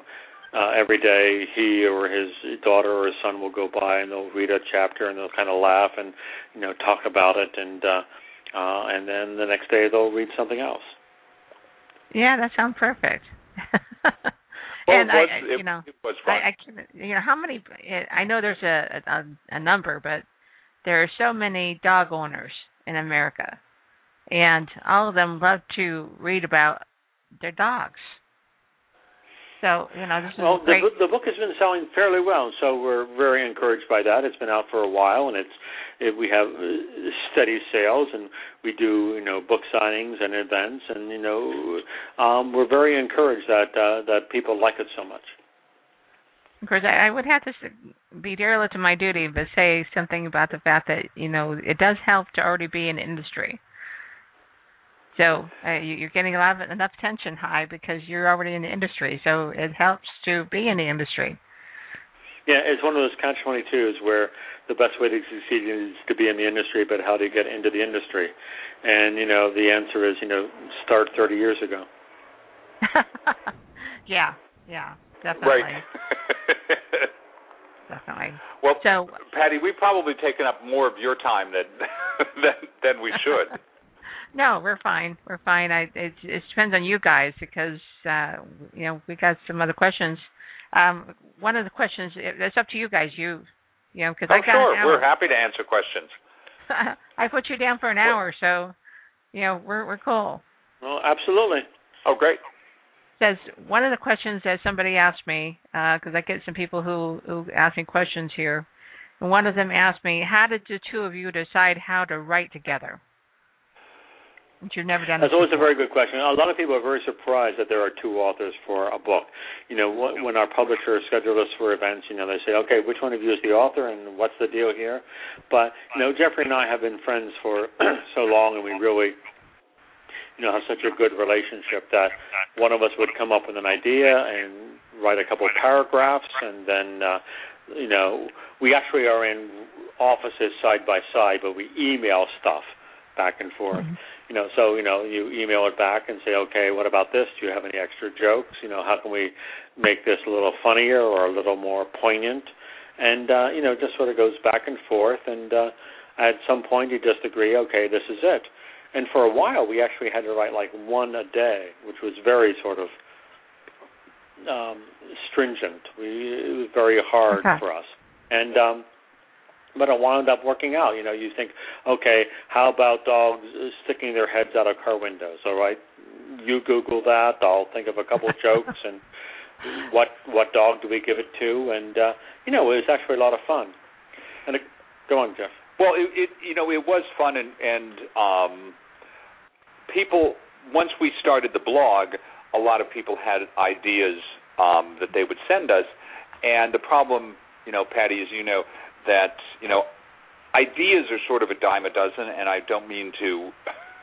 S2: uh every day he or his daughter or his son will go by and they'll read a chapter and they'll kind of laugh and you know talk about it and uh uh and then the next day they'll read something else.
S1: Yeah, that sounds perfect.
S3: Well,
S1: and
S3: was,
S1: I, I-
S3: it,
S1: you know,
S3: it was fun.
S1: I, I can, you know, how many? I know there's a, a a number, but there are so many dog owners in America, and all of them love to read about their dogs. So you know, this is
S2: Well, the,
S1: great.
S2: book- the book has been selling fairly well, so we're very encouraged by that. It's been out for a while, and it's it, we have uh, steady sales, and we do you know book signings and events, and you know um, we're very encouraged that uh, that people like it so much.
S1: Of course, I, I would have to s- be derelict to my duty, but say something about the fact that you know it does help to already be in industry. So uh, you, you're getting a lot of enough tension Hy because you're already in the industry. So it helps to be in the industry.
S2: Yeah, it's one of those catch twenty twos where the best way to succeed is to be in the industry, but how do you get into the industry? And you know the answer is you know start thirty years ago.
S1: yeah, yeah, definitely,
S3: right.
S1: definitely.
S3: well,
S1: So
S3: Patty, we've probably taken up more of your time than than, than we should.
S1: No, we're fine. We're fine. I it, it depends on you guys because uh you know we got some other questions. Um, one of the questions it- it's up to you guys. You you know because
S3: oh,
S1: I got
S3: sure. We're happy to answer questions.
S1: I put you down for an hour, so you know we're we're cool.
S2: Well, absolutely.
S3: Oh, great.
S1: Says one of the questions that somebody asked me because I get some people who who ask me questions here, and one of them asked me, "How did the two of you decide how to write together?" Which you've never done.
S2: That's always a very good question. A lot of people are very surprised that there are two authors for a book. You know, when our publisher schedules us for events, you know, they say, okay, which one of you is the author and what's the deal here? But, you know, Jeffrey and I have been friends for so long and we really, you know, have such a good relationship that one of us would come up with an idea and write a couple of paragraphs and then, uh, you know, we actually are in offices side by side, but we email stuff back and forth you know so you know you email it back and say okay what about this? Do you have any extra jokes? You know how can we make this a little funnier or a little more poignant? And uh you know it just sort of goes back and forth and uh at some point you just agree okay this is it. And for a while we actually had to write like one a day which was very sort of um stringent. We it was very hard
S1: Okay.
S2: for us. And um but it wound up working out. You know, you think, okay, how about dogs sticking their heads out of car windows? All right, you Google that. I'll think of a couple of jokes and what what dog do we give it to? And uh, you know, it was actually a lot of fun. And it, go on, Jeff.
S3: Well, it, it you know it was fun and and um, people once we started the blog, a lot of people had ideas um, that they would send us, and the problem, you know, Patty, as you know, that you know, ideas are sort of a dime a dozen, and I don't mean to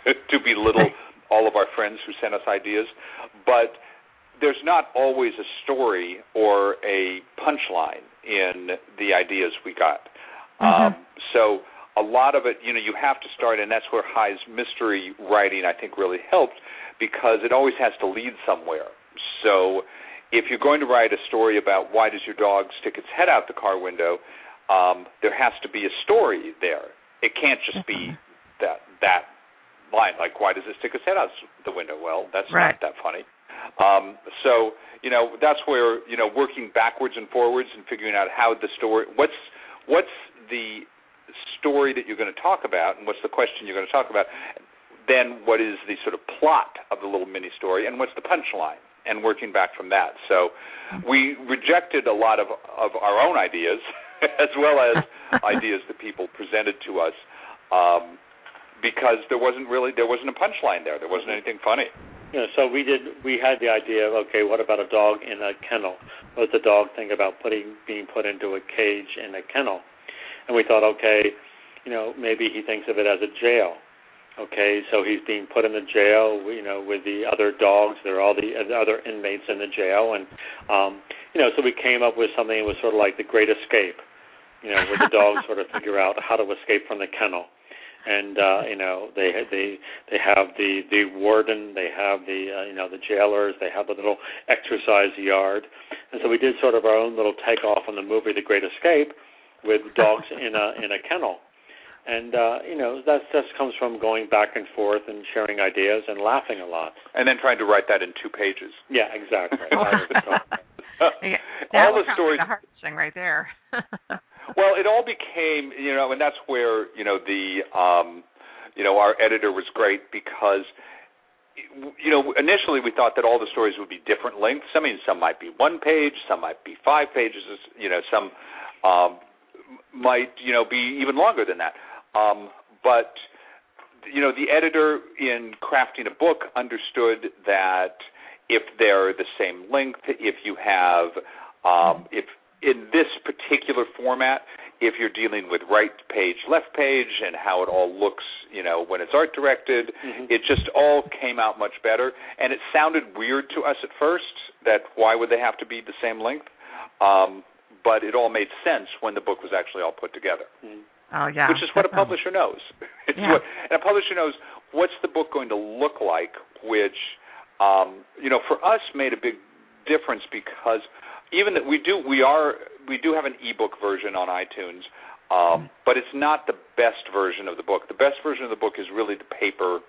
S3: to belittle all of our friends who sent us ideas, but there's not always a story or a punchline in the ideas we got.
S1: Mm-hmm.
S3: Um, so a lot of it, you know, you have to start, and that's where Hy's mystery writing, I think, really helped because it always has to lead somewhere. So if you're going to write a story about why does your dog stick its head out the car window, um, there has to be a story there. It can't just be that that line, like why does it stick its head out the window? Well, that's
S1: Right.
S3: not that funny. Um, so you know that's where you know working backwards and forwards and figuring out how the story what's what's the story that you're going to talk about and what's the question you're going to talk about then what is the sort of plot of the little mini story and what's the punchline and working back from that so we rejected a lot of of our own ideas as well as ideas that people presented to us um, because there wasn't really there wasn't a punchline there there wasn't anything funny
S2: know, so we did. We had the idea of okay, what about a dog in a kennel? What does the dog think about putting being put into a cage in a kennel? And we thought, okay, you know, maybe he thinks of it as a jail. Okay, so he's being put in the jail, you know, with the other dogs. There are all the other inmates in the jail, and um, you know, so we came up with something that was sort of like the Great Escape. You know, where the dogs sort of figure out how to escape from the kennel and uh, you know they they they have the the warden, they have the uh, you know the jailers, they have the little exercise yard, and so we did sort of our own little takeoff on the movie The Great Escape with dogs in a in a kennel, and uh, you know that just comes from going back and forth and sharing ideas and laughing a lot.
S3: and then trying to write that in two pages
S2: Yeah, exactly.
S1: Yeah, that
S3: all
S1: was
S3: the
S1: probably
S3: stories
S1: the hardest thing right there.
S3: well it all became you know and that's where you know the um you know our editor was great because you know initially we thought that all the stories would be different lengths. I mean some might be one page some might be five pages you know some um might you know be even longer than that. Um but you know the editor in crafting a book understood that if they're the same length if you have um if in this particular format if you're dealing with right page left page and how it all looks you know when it's art directed
S2: Mhm.
S3: it just all came out much better and it sounded weird to us at first that why would they have to be the same length um but it all made sense when the book was actually all put together
S1: oh yeah,
S3: which is what a publisher knows. It's
S1: Yeah.
S3: what, and a publisher knows what's the book going to look like, which um, you know for us made a big difference because even that we do we are we do have an ebook version on iTunes, um, but it's not the best version of the book. The best version of the book is really the paper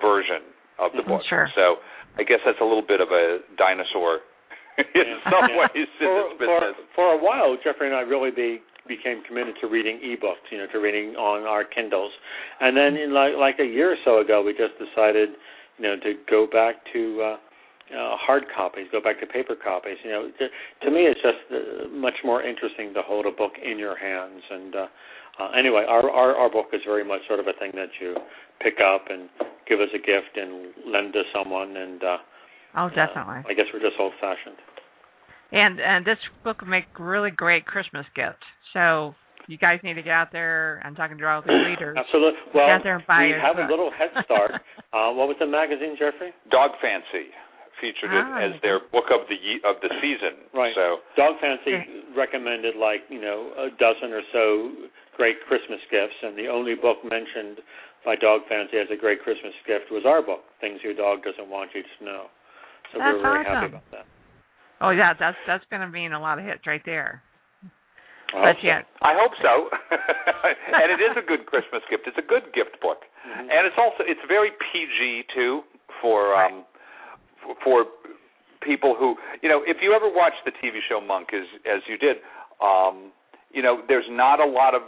S3: version of the
S2: Mhm.
S3: book.
S1: Sure.
S3: So I guess that's a little bit of a dinosaur in some ways in
S2: for,
S3: this business.
S2: For, for a while, Jeffrey and I really be, became committed to reading ebooks, you know, to reading on our Kindles. And then, in like like a year or so ago, we just decided, you know, to go back to uh, uh, hard copies, go back to paper copies. You know, to, to me, it's just uh, much more interesting to hold a book in your hands. And uh, uh, anyway, our, our our book is very much sort of a thing that you pick up and give as a gift and lend to someone. And uh,
S1: Oh, definitely.
S2: uh, I guess we're just old fashioned.
S1: And and this book would make really great Christmas gifts. So you guys need to get out there. I'm talking to all the readers.
S2: Absolutely. Well,
S1: Get out there and buy
S2: we
S1: your
S2: have a little head start. uh, what was the magazine, Jeffrey?
S3: Dog Fancy featured
S1: Ah,
S3: it as their book of the ye- of the season.
S2: Right.
S3: So
S2: Dog Fancy recommended like you know a dozen or so great Christmas gifts, and the only book mentioned by Dog Fancy as a great Christmas gift was our book, Things Your Dog Doesn't Want You to Know. So
S1: That's
S2: we're very happy about that.
S1: Oh yeah, that's that's going to mean a lot of hits right there.
S2: I
S1: But
S2: hope so.
S3: I hope so. and it is a good Christmas gift. It's a good gift book,
S2: Mhm.
S3: and it's also it's very PG too for um f- for people who you know if you ever watched the TV show Monk as as you did, um you know there's not a lot of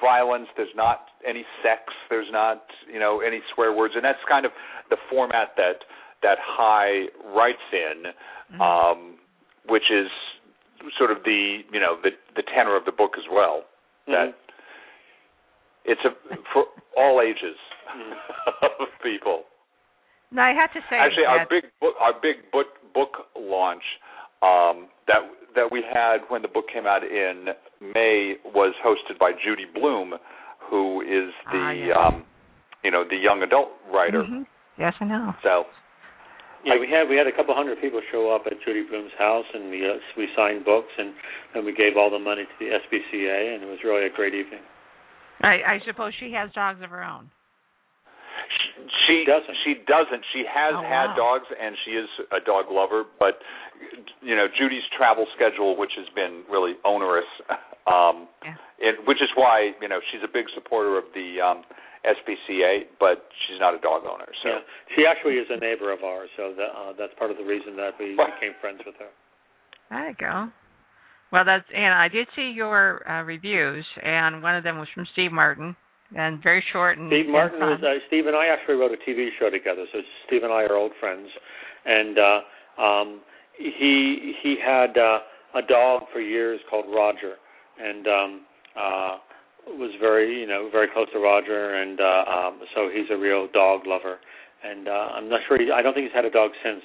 S3: violence. There's not any sex. There's not you know any swear words, and that's kind of the format that that Hy writes in, um, which is sort of the you know the the tenor of the book as well. That it's a for all ages of people.
S1: No, I have to say
S3: Actually,
S1: that,
S3: our big book, our big book book launch um, that that we had when the book came out in May was hosted by Judy Blume, who is the
S1: Ah, yeah.
S3: um, you know the young adult writer.
S1: Mhm. Yes, I know.
S3: So
S2: Yeah, we had we had a couple hundred people show up at Judy Blume's house, and we uh, we signed books, and then we gave all the money to the SPCA, and it was really a great evening.
S1: I, I suppose she has dogs of her own.
S3: She
S2: doesn't.
S3: she doesn't. She has
S1: Oh,
S3: had
S1: wow.
S3: dogs, and she is a dog lover. But you know, Judy's travel schedule, which has been really onerous, um,
S1: Yeah.
S3: it, which is why you know she's a big supporter of the um, SPCA, but she's not a dog owner. So
S2: Yeah, she actually is a neighbor of ours, so that, uh, that's part of the reason that we became friends with her.
S1: There you go. Well, that's and I did see your uh, reviews, and one of them was from Steve Martin, and very short and
S2: Steve Martin was uh, Steve and I actually wrote a TV show together, so Steve and I are old friends, and uh, um, he he had uh, a dog for years called Roger, and um, uh, was very you know very close to Roger, and uh, um, so he's a real dog lover, and uh, I'm not sure he, I don't think he's had a dog since,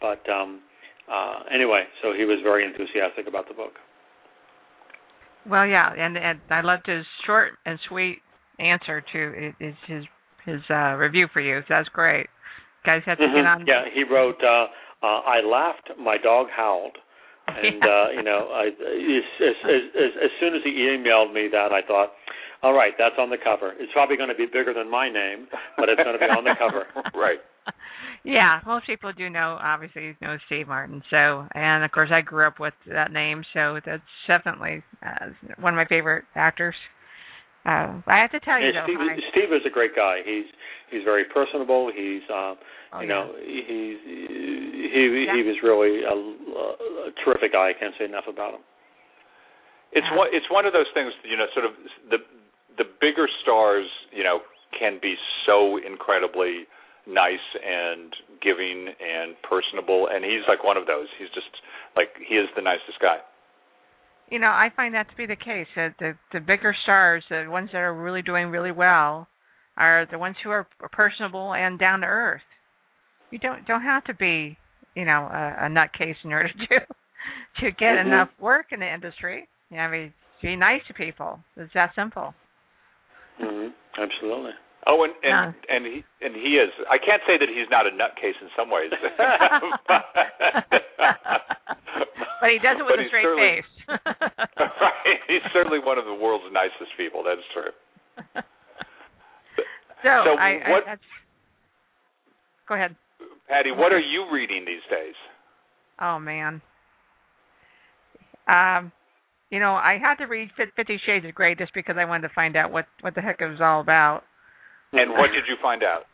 S2: but um, uh, anyway, so he was very enthusiastic about the book.
S1: Well, yeah, and and I loved his short and sweet answer to his his his uh, review for you. So that's great. Guys have to get
S2: Mhm.
S1: on.
S2: Yeah, he wrote, uh, uh, "I laughed, my dog howled," and uh, you know, I, as, as, as, as soon as he emailed me that, I thought, "All right, that's on the cover. It's probably going to be bigger than my name, but it's going to be on the cover."
S3: right.
S1: yeah, most people do know, obviously, know Steve Martin. So, and of course, I grew up with that name, so that's definitely uh, one of my favorite actors. Uh, I have to tell you,
S2: Yeah,
S1: though,
S2: Steve,
S1: I,
S2: Steve is a great guy. He's he's very personable. He's um,
S1: Oh,
S2: you
S1: yeah.
S2: know he's he
S1: Yeah.
S2: he was really a, a terrific guy. I can't say enough about him.
S3: It's
S1: Yeah.
S3: one. It's one of those things. You know, sort of the the bigger stars. You know, can be so incredibly nice and giving and personable, and he's like one of those. He's just like he is the nicest guy.
S1: You know, I find that to be the case. That the the bigger stars, the ones that are really doing really well, are the ones who are personable and down to earth. You don't don't have to be, you know, a, a nutcase in order to to get
S2: Mhm.
S1: enough work in the industry. You know, I mean, be nice to people. It's that simple.
S2: hmm Absolutely.
S3: Oh, and and and he and he is. I can't say that he's not a nutcase in some ways,
S1: but he does it with a straight face.
S3: right. He's certainly one of the world's nicest people. That's true.
S1: so,
S3: So
S1: I, I
S3: what-
S1: that's go ahead.
S3: Patty, what are you reading these days?
S1: Oh man. Um, you know, I had to read Fifty Shades of Grey just because I wanted to find out what what the heck it was all about.
S3: And what did you find out?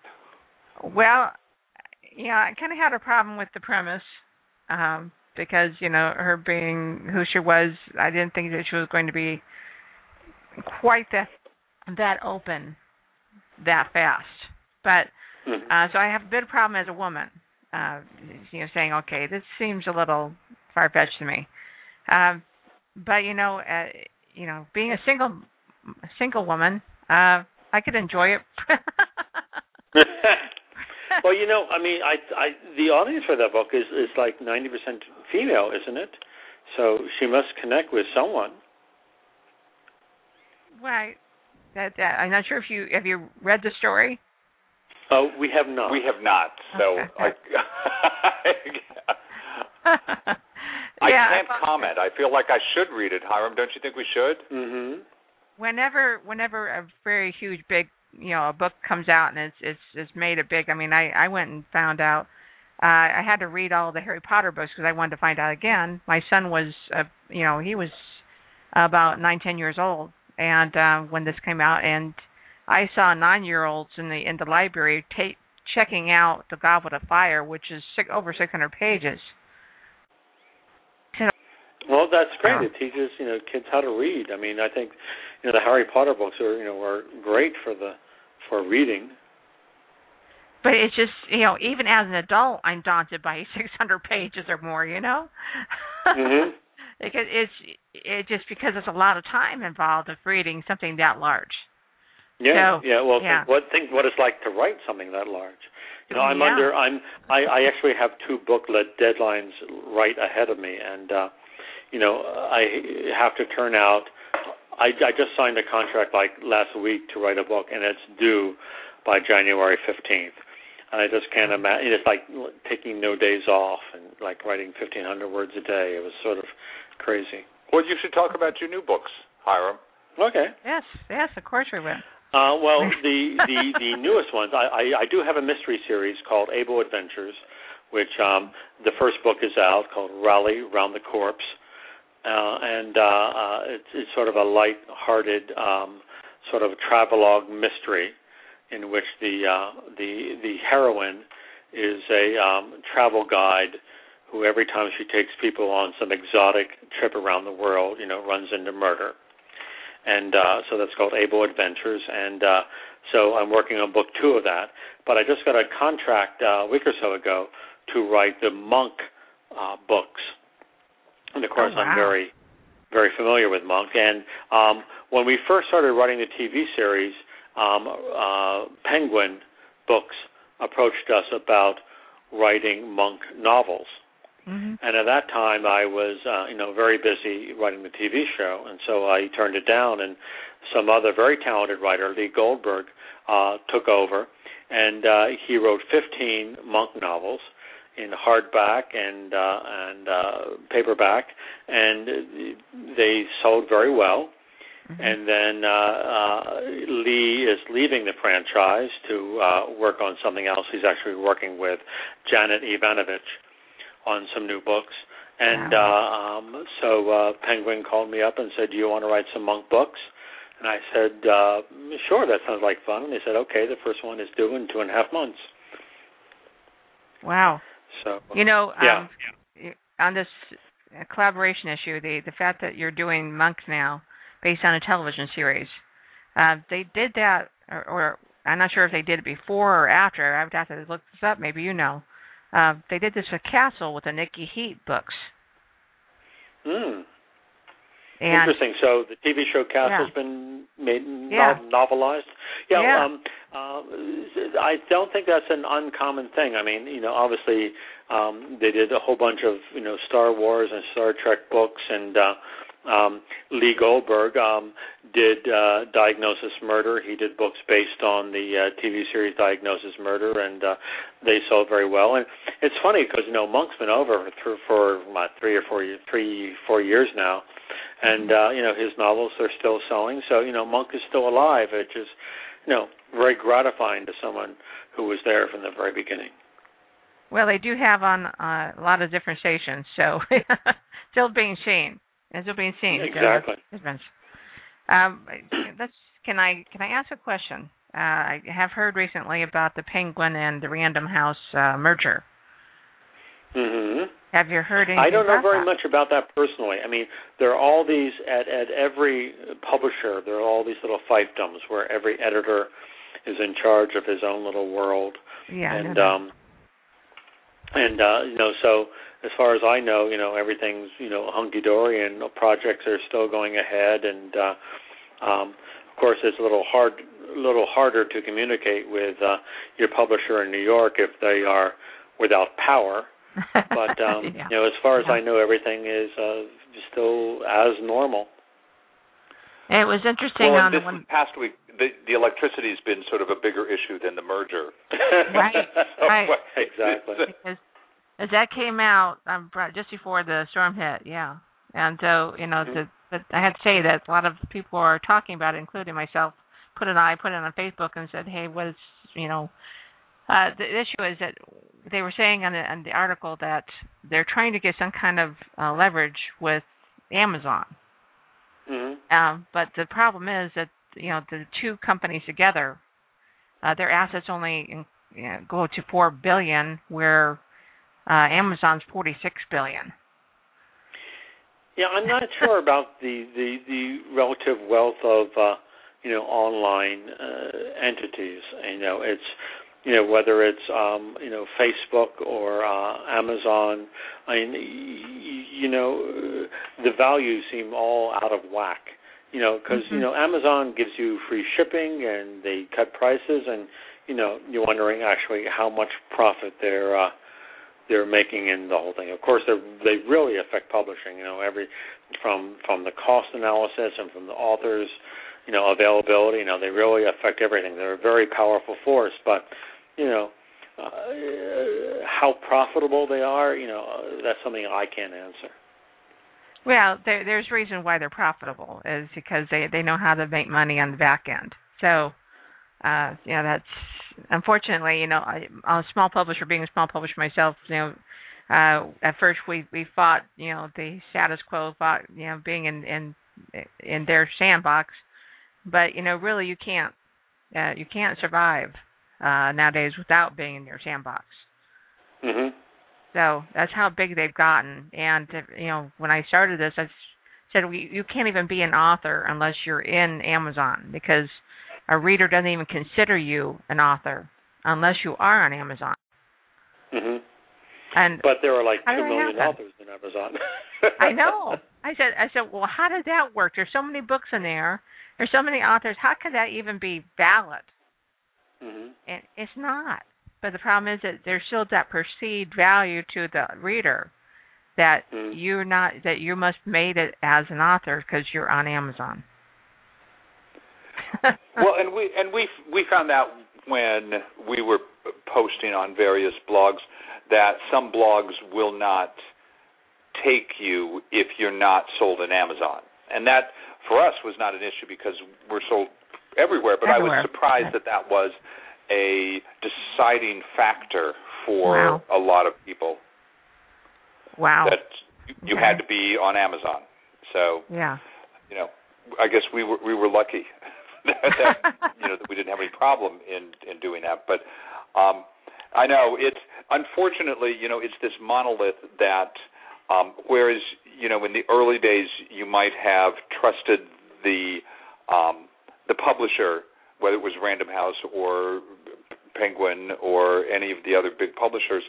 S1: Well, yeah, I kind of had a problem with the premise um, because you know her being who she was. I didn't think that she was going to be quite that that open that fast. But
S2: Mhm.
S1: uh, so I have a bit of problem as a woman. Uh, you know, saying okay, this seems a little far fetched to me. Um, but you know, uh, you know, being a single single woman, uh, I could enjoy it.
S2: well, you know, I mean, I, I, the audience for that book is is like ninety percent female, isn't it? So she must connect with someone.
S1: Right. That, that I'm not sure if you have you read the story.
S2: Oh, we have not.
S3: We have not. So
S1: Okay.
S3: I, I
S1: yeah,
S3: can't
S1: thought-
S3: comment. I feel like I should read it, Hiram. Don't you think we should?
S2: hmm
S1: Whenever, whenever a very huge, big, you know, a book comes out and it's it's it's made a big. I mean, I I went and found out. Uh, I had to read all the Harry Potter books because I wanted to find out again. My son was, uh, you know, he was about nine, ten years old, and uh, when this came out, and I saw nine-year-olds in the in the library ta- checking out the Goblet of Fire, which is six, over 600 pages.
S2: Well, that's great.
S1: Yeah.
S2: It teaches you know kids how to read. I mean, I think you know the Harry Potter books are you know are great for the for reading.
S1: But it's just, you know, even as an adult, I'm daunted by 600 pages or more. You know,
S2: Mhm.
S1: because it's it just because there's a lot of time involved of reading something that large.
S2: Yeah,
S1: So,
S2: yeah. Well,
S1: yeah.
S2: Think what think what it's like to write something that large. You know, I'm
S1: Yeah.
S2: under. I'm. I, I actually have two booklet deadlines right ahead of me, and uh, you know, I have to turn out. I, I just signed a contract like last week to write a book, and it's due by January 15th. And I just can't imagine. It's like taking no days off and like writing 1,500 words a day. It was sort of crazy.
S3: Well, you should talk about your new books, Hiram.
S2: Okay.
S1: Yes, yes, of course we will.
S2: Uh, well, the the the newest ones, I, I I do have a mystery series called Able Adventures, which um, the first book is out called Rally Round the Corpse, and uh, uh, it's, it's sort of a light-hearted um, sort of travelogue mystery, in which the uh, the the heroine is a um, travel guide who every time she takes people on some exotic trip around the world, you know, runs into murder and uh, so that's called Able Adventures. And uh, so I'm working on book two of that. But I just got a contract uh, a week or so ago to write the Monk uh, books, and of course
S1: Oh, wow.
S2: I'm very, very familiar with Monk. And um, when we first started writing the TV series, um, uh, Penguin Books approached us about writing Monk novels.
S1: hmm
S2: And at that time, I was, uh, you know, very busy writing the TV show, and so I turned it down. And some other very talented writer, Lee Goldberg, uh, took over, and uh, he wrote 15 monk novels in hardback and uh, and uh, paperback, and they sold very well. And then uh, uh, Lee is leaving the franchise to uh, work on something else. He's actually working with Janet Evanovich on some new books. And uh, um, so uh, Penguin called me up and said, "Do you want to write some monk books?" And I said, uh, "Sure, that sounds like fun." And they said, "Okay, the first one is due in two and a half months."
S1: Wow.
S2: So
S1: You know,
S2: yeah,
S1: um, on this collaboration issue, the the fact that you're doing Monk now, based on a television series, uh, they did that, or, or I'm not sure if they did it before or after. I would have to look this up. Maybe you know. Uh, they did this with Castle with the Nikki Heat books.
S2: Hmm.
S1: And
S2: Interesting. So the TV show Castle's
S1: Yeah.
S2: been made
S1: Yeah.
S2: novelized. Yeah.
S1: Yeah.
S2: Um, uh, I don't think that's an uncommon thing. I mean, you know, obviously um, they did a whole bunch of you know Star Wars and Star Trek books, and uh, um, Lee Goldberg um, did uh, Diagnosis Murder. He did books based on the uh, TV series Diagnosis Murder, and uh, they sold very well. And it's funny because you know Monk's been over for for what, three or four three four years now, and uh, you know his novels are still selling. So you know Monk is still alive, which is you know very gratifying to someone who was there from the very beginning.
S1: well, they do have on uh, a lot of different stations, so still being seen. It's Still being seen.
S2: Exactly.
S1: Difference. Um, let's. Can I can I ask a question? Uh, I have heard recently about the Penguin and the Random House uh, merger.
S2: Hmm
S1: Have you heard anything
S2: I don't know very
S1: that?
S2: much about that personally. I mean, there are all these at at every publisher. There are all these little fiefdoms where every editor is in charge of his own little world,
S1: Yeah.
S2: And um, and uh, you know, so as far as I know, you know, everything's you know hunky dory, and projects are still going ahead, and uh, um, of course, it's a little hard, a little harder to communicate with uh, your publisher in New York if they are without power but um
S1: yeah.
S2: you know as far as
S1: Yeah.
S2: i know everything is uh still as normal
S1: And it was interesting
S3: well,
S1: on
S3: this
S1: the one.
S3: past week, the, the electricity has been sort of a bigger issue than the merger.
S1: Right, right.
S2: exactly
S1: Because as that came out um, br- just before the storm hit, yeah. And so you know,
S2: Mhm.
S1: the, but I had to say that a lot of people are talking about it, including myself. Put it, I put it on Facebook and said, "Hey, what is you know?" Uh, the issue is that they were saying on the, on the article that they're trying to get some kind of uh, leverage with Amazon.
S2: hmm
S1: Um, but the problem is that you know the two companies together, uh, their assets only in, you know, go to four billion, where uh, Amazon's forty six billion.
S2: yeah i'm not sure about the the the relative wealth of uh you know online uh entities you know it's you know whether it's um you know facebook or uh amazon i mean you know the values seem all out of whack you know because you
S1: Mhm.
S2: know amazon gives you free shipping and they cut prices and you know, you're wondering actually how much profit they're uh, they're making in the whole thing. Of course, they they really affect publishing. You know, every from from the cost analysis and from the authors, you know, availability. You know, they really affect everything. They're a very powerful force. But you know, uh, how profitable they are, you know, uh, that's something I can't answer.
S1: Well, there, there's reason why they're profitable is because they they know how to make money on the back end. So, uh, you know, that's unfortunately, you know, I, a small publisher, being a small publisher myself, you know, uh, at first we we fought, you know, the status quo, fought, you know, being in in in their sandbox, but you know, really, you can't uh, you can't survive uh, nowadays without being in your sandbox.
S2: hmm
S1: So that's how big they've gotten. And you know, when I started this, I said we, you can't even be an author unless you're in Amazon because a reader doesn't even consider you an author unless you are on Amazon.
S2: hmm
S1: And
S2: But there are like two million authors in Amazon.
S1: I know. I said, I said, well, how did that work? There's so many books in there. There's so many authors. How could that even be valid?
S2: Hmm
S1: And it's not. But the problem is that there's still that perceived value to the reader that
S2: Mm.
S1: you're not that you must made it as an author because you're on Amazon.
S3: well, and we and we we found out when we were posting on various blogs that some blogs will not take you if you're not sold in Amazon, and that for us was not an issue because we're sold everywhere. But I was surprised that that was a deciding factor for
S1: Wow.
S3: a lot of people
S1: wow.
S3: that you, you
S1: Okay.
S3: had to be on Amazon. So
S1: yeah.
S3: you know, I guess we were we were lucky that, that you know that we didn't have any problem in in doing that. But um, I know it's unfortunately you know it's this monolith that um, whereas you know in the early days you might have trusted the um, the publisher whether it was Random House or Penguin or any of the other big publishers.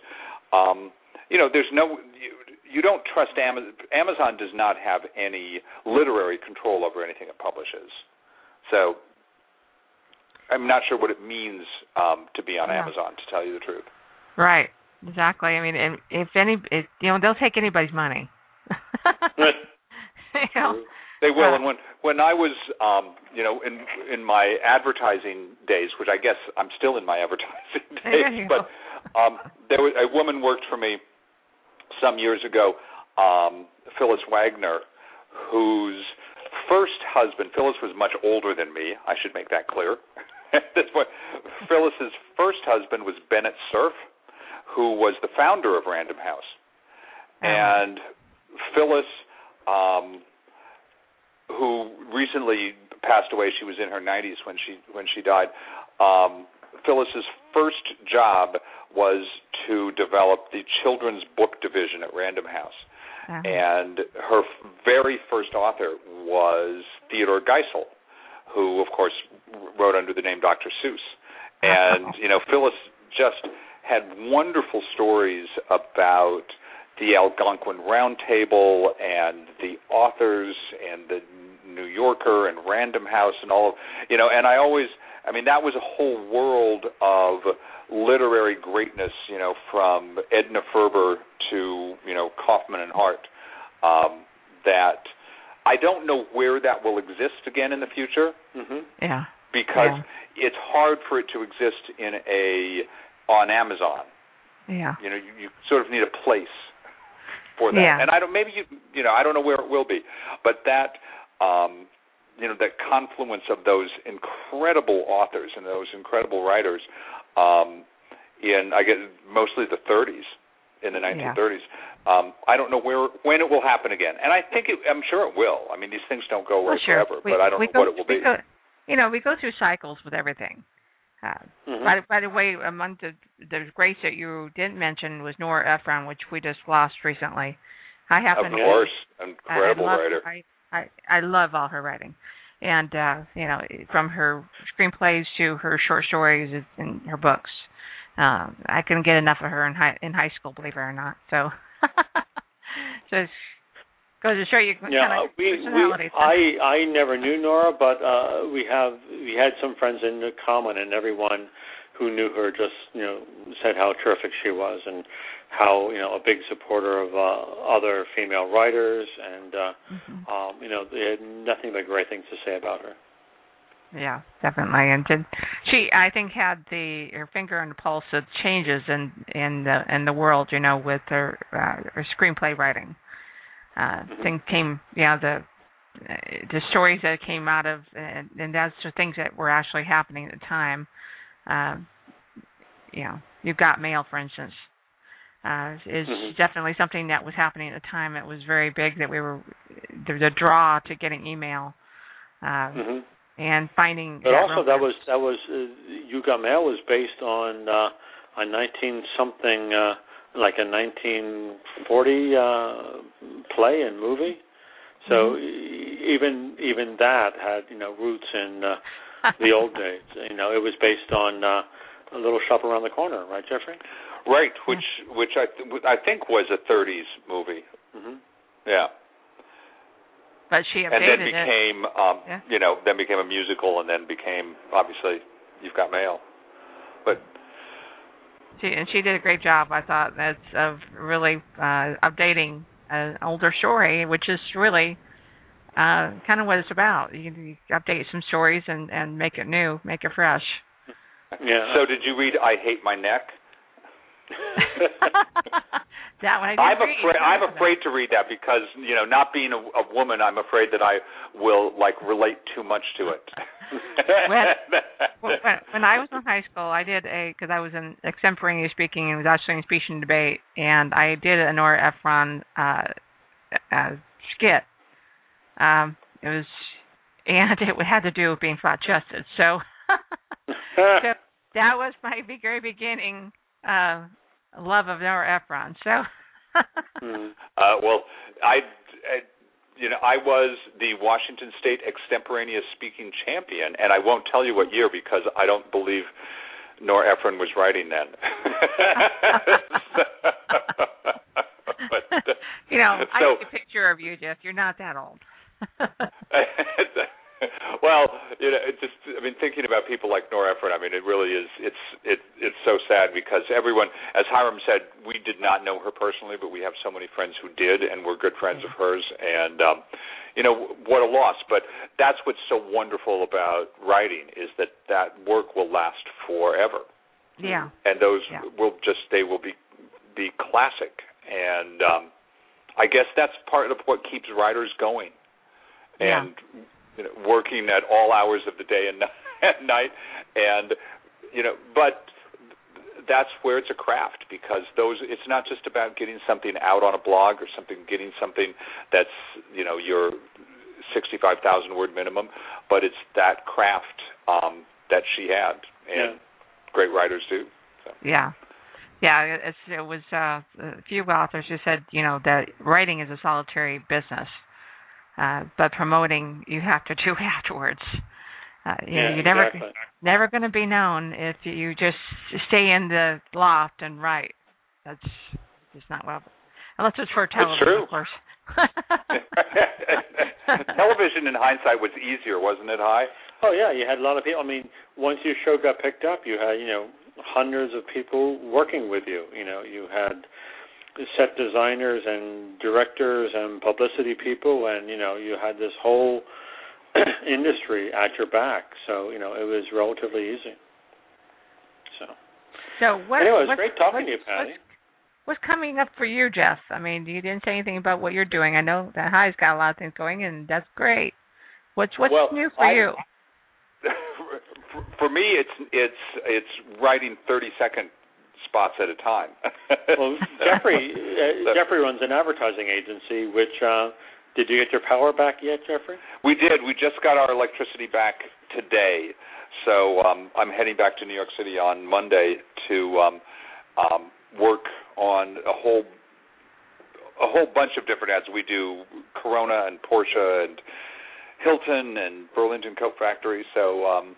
S3: Um, you know, there's no you, you don't trust Amazon. Amazon does not have any literary control over anything it publishes. So I'm not sure what it means um, to be on
S1: Yeah.
S3: Amazon, to tell you the truth.
S1: Right. Exactly. I mean, and if any, if, you know, they'll take anybody's money. you know.
S3: They will.
S1: Uh,
S3: and when when I was, um, you know, in in my advertising days, which I guess I'm still in my advertising days, but um, there was a woman worked for me some years ago, um, Phyllis Wagner, whose first husband, Phyllis was much older than me. I should make that clear. At this point, Phyllis's first husband was Bennett Cerf, who was the founder of Random House,
S1: Oh.
S3: and Phyllis. Um, who recently passed away. She was in her 90s when she when she died. Um, Phyllis's first job was to develop the children's book division at Random House,
S1: Uh-huh.
S3: and her f- very first author was Theodore Geisel, who of course wrote under the name Dr. Seuss. And you know, Phyllis just had wonderful stories about the Algonquin Roundtable and the authors and the New Yorker and Random House and all of you know and I always I mean that was a whole world of literary greatness you know from Edna Ferber to you know Kaufman and Hart um, that I don't know where that will exist again in the future
S2: hmm
S1: Yeah.
S3: because
S1: Yeah.
S3: it's hard for it to exist in a on Amazon
S1: Yeah.
S3: you know you, you sort of need a place for that
S1: Yeah.
S3: and i don't maybe you you know i don't know where it will be but that um you know that confluence of those incredible authors and those incredible writers um in i guess mostly the 30s in the 1930s um i don't know where when it will happen again and i think it i'm sure it will i mean these things don't go away
S1: Well, sure.
S3: forever
S1: we,
S3: but i don't know
S1: go,
S3: what it will be
S1: Go, you know, we go through cycles with everything. Uh,
S2: hmm
S1: By, by the way, among the the greats that you didn't mention was Nora Ephron, which we just lost recently. I happen
S3: of
S1: to
S3: course
S1: I-
S3: incredible
S1: I love,
S3: writer
S1: I, I I love all her writing, and uh, you know, from her screenplays to her short stories and her books. Um, I couldn't get enough of her in high in high school, believe it or not. So, so goes to show you
S2: Yeah,
S1: kind of
S2: we, we. I I never knew Nora, but uh we have we had some friends in common, and everyone who knew her just you know said how terrific she was and how you know a big supporter of uh, other female writers and uh,
S1: Mhm.
S2: um, you know they had nothing but great things to say about her.
S1: Yeah, definitely. And did, she, I think, had the her finger on the pulse of changes in in the in the world. You know, with her uh, her screenplay writing. Uh,
S2: Mhm.
S1: Things came, yeah, the uh, the stories that came out of, and, and that's the things that were actually happening at the time. Um, you know, you've got mail, for instance. Uh, is
S2: Mhm.
S1: definitely something that was happening at the time. It was very big that we were the, the draw to getting email. Uh,
S2: hmm
S1: and finding
S2: But also that was that was uh, You Got Mail was based on uh, a 19 something uh, like a 1940 uh, play and movie. So
S1: Mhm.
S2: e- even even that had you know roots in uh, the old days. You know, it was based on uh, a little shop around the corner, right, Jeffrey?
S3: Right, which which I th- I think was a 30s movie.
S2: hmm
S3: Yeah,
S1: but she
S3: and then
S1: updated it.
S3: became um,
S1: Yeah.
S3: you know then became a musical, and then became obviously You've Got Mail. But
S1: She and she did a great job. I thought that's of really uh, updating an older story, which is really uh, kind of what it's about. You, you update some stories and and make it new, make it fresh.
S2: Yeah.
S3: so did you read I Hate My Neck?
S1: that one I
S3: I'm afraid. I'm afraid to read that because you know, not being a, a woman, I'm afraid that I will like relate too much to it.
S1: When- when, when I was in high school, I did a because I was in extemporaneous speaking and was actually in speech and debate, and I did a Nora Ephron uh, uh, skit. Um, it was, and it had to do with being flat chested. So, so that was my very beginning uh, love of Nora Ephron. So,
S2: Mhm.
S3: Uh, well, I, I, you know, I was the Washington State extemporaneous speaking champion, and I won't tell you what year because I don't believe Nor Ephron was writing then. but, uh,
S1: you know, I see a picture of you, Jeff. You're not that old.
S3: well, you know, it just I mean, thinking about people like Nora Ephron, I mean, it really is. It's it it's so sad because everyone, as Hiram said, we did not know her personally, but we have so many friends who did, and we're good friends of hers. And um, you know, what a loss. But that's what's so wonderful about writing is that that work will last forever,
S1: yeah.
S3: and those
S1: Yeah.
S3: will just they will be be classic. And um, I guess that's part of what keeps writers going
S1: Yeah.
S3: And you know, working at all hours of the day and at night and you know but that's where it's a craft because those it's not just about getting something out on a blog or something getting something that's you know your 65,000 word minimum but it's that craft um that she had and
S2: Yeah.
S3: great writers do so.
S1: Yeah. Yeah, it- it's, it was uh, a few authors who said, you know, that writing is a solitary business, uh, but promoting you have to do afterwards. Uh, you know,
S2: yeah,
S1: you're never
S2: exactly.
S1: never going to be known if you just stay in the loft and write. That's just not well, unless it's for television,
S3: true.
S1: of course.
S3: Television in hindsight was easier, wasn't it, Hy?
S2: Oh yeah, you had a lot of people. I mean, once your show got picked up, you had you know hundreds of people working with you. You know, you had set designers and directors and publicity people, and you know you had this whole industry at your back. So you know it was relatively easy. So
S1: so what?
S2: anyway, it was great talking
S1: what's-
S2: to you, Patty.
S1: What's, what's coming up for you, Jeff? I mean, you didn't say anything about what you're doing. I know that Hy's got a lot of things going, and that's great. What's what's
S3: Well,
S1: new for
S3: I-
S1: you?
S3: for, for me, it's it's it's writing thirty second spots at a time.
S2: Well, Jeffrey uh, Jeffrey runs an advertising agency. Which uh, did you get your power back yet, Jeffrey?
S3: We did. We just got our electricity back today, so um, I'm heading back to New York City on Monday to um, um, work on a whole a whole bunch of different ads. We do Corona and Porsche and Hilton and Burlington Coat Factory. So um,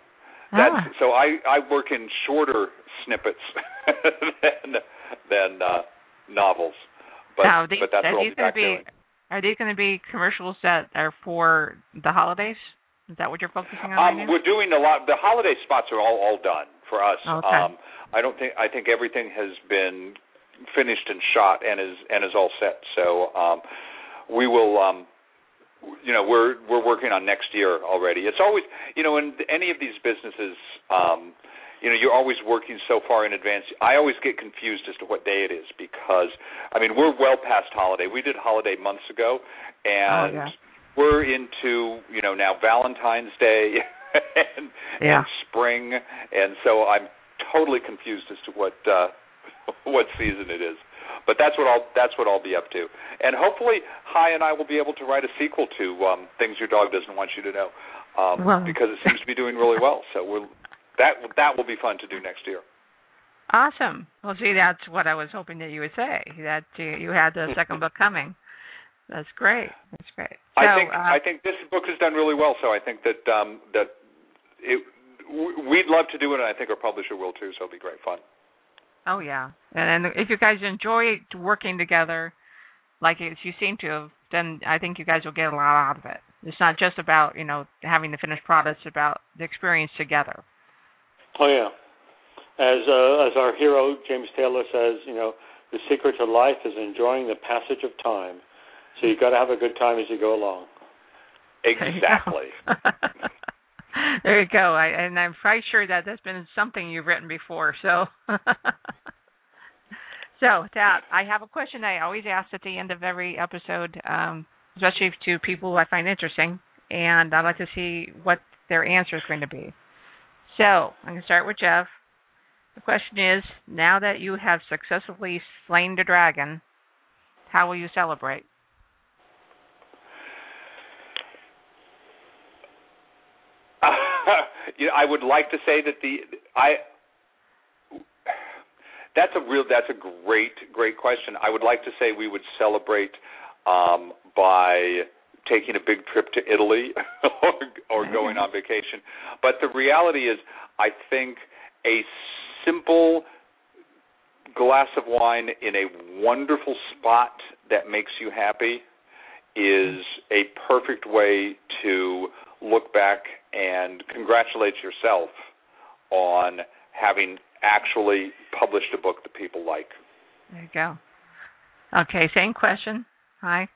S3: that's
S1: Ah.
S3: so I I work in shorter snippets than than uh, novels. But
S1: now, these,
S3: but that's
S1: are these
S3: be
S1: going to be
S3: doing.
S1: are these going to be commercials that are for the holidays? Is that what you're focusing on
S3: Um,
S1: right
S3: we're doing a lot. The holiday spots are all all done for us.
S1: Okay.
S3: Um, I don't think I think everything has been finished and shot and is and is all set. So um, we will. Um, you know, we're we're working on next year already. It's always, you know, in any of these businesses, um, you know, you're always working so far in advance. I always get confused as to what day it is because, I mean, we're well past holiday. We did holiday months ago, and
S1: oh, yeah.
S3: we're into, you know, now Valentine's Day and,
S1: yeah.
S3: and spring, and so I'm totally confused as to what uh, what season it is. But that's what I'll that's what I'll be up to, and hopefully, Hy and I will be able to write a sequel to um, Things Your Dog Doesn't Want You to Know, um,
S1: well,
S3: because it seems to be doing really well. So we'll that that will be fun to do next year.
S1: Awesome. Well, see, that's what I was hoping that you would say that you, you had the second book coming. That's great. That's great. So,
S3: I think
S1: uh,
S3: I think this book has done really well. So I think that um, that it we'd love to do it, and I think our publisher will too. So it'll be great fun.
S1: Oh yeah, and, and if you guys enjoy working together, like you seem to have, then I think you guys will get a lot out of it. It's not just about you know having the finished product; it's about the experience together.
S2: Oh yeah, as uh, as our hero James Taylor says, you know, the secret to life is enjoying the passage of time. So you've got to have a good time as you go along.
S3: Exactly.
S1: there you go. I, and I'm quite sure that that's been something you've written before. So, so that I have a question I always ask at the end of every episode, um, especially to people I find interesting, and I'd like to see what their answer is going to be. So I'm going to start with Jeff. The question is: Now that you have successfully slain the dragon, how will you celebrate?
S3: you know, I would like to say that the I that's a real that's a great great question. I would like to say we would celebrate um, by taking a big trip to Italy or, or going on vacation. But the reality is, I think a simple glass of wine in a wonderful spot that makes you happy is a perfect way to look back and congratulate yourself on having actually published a book that people like.
S1: There you go. Okay, same question. Hy.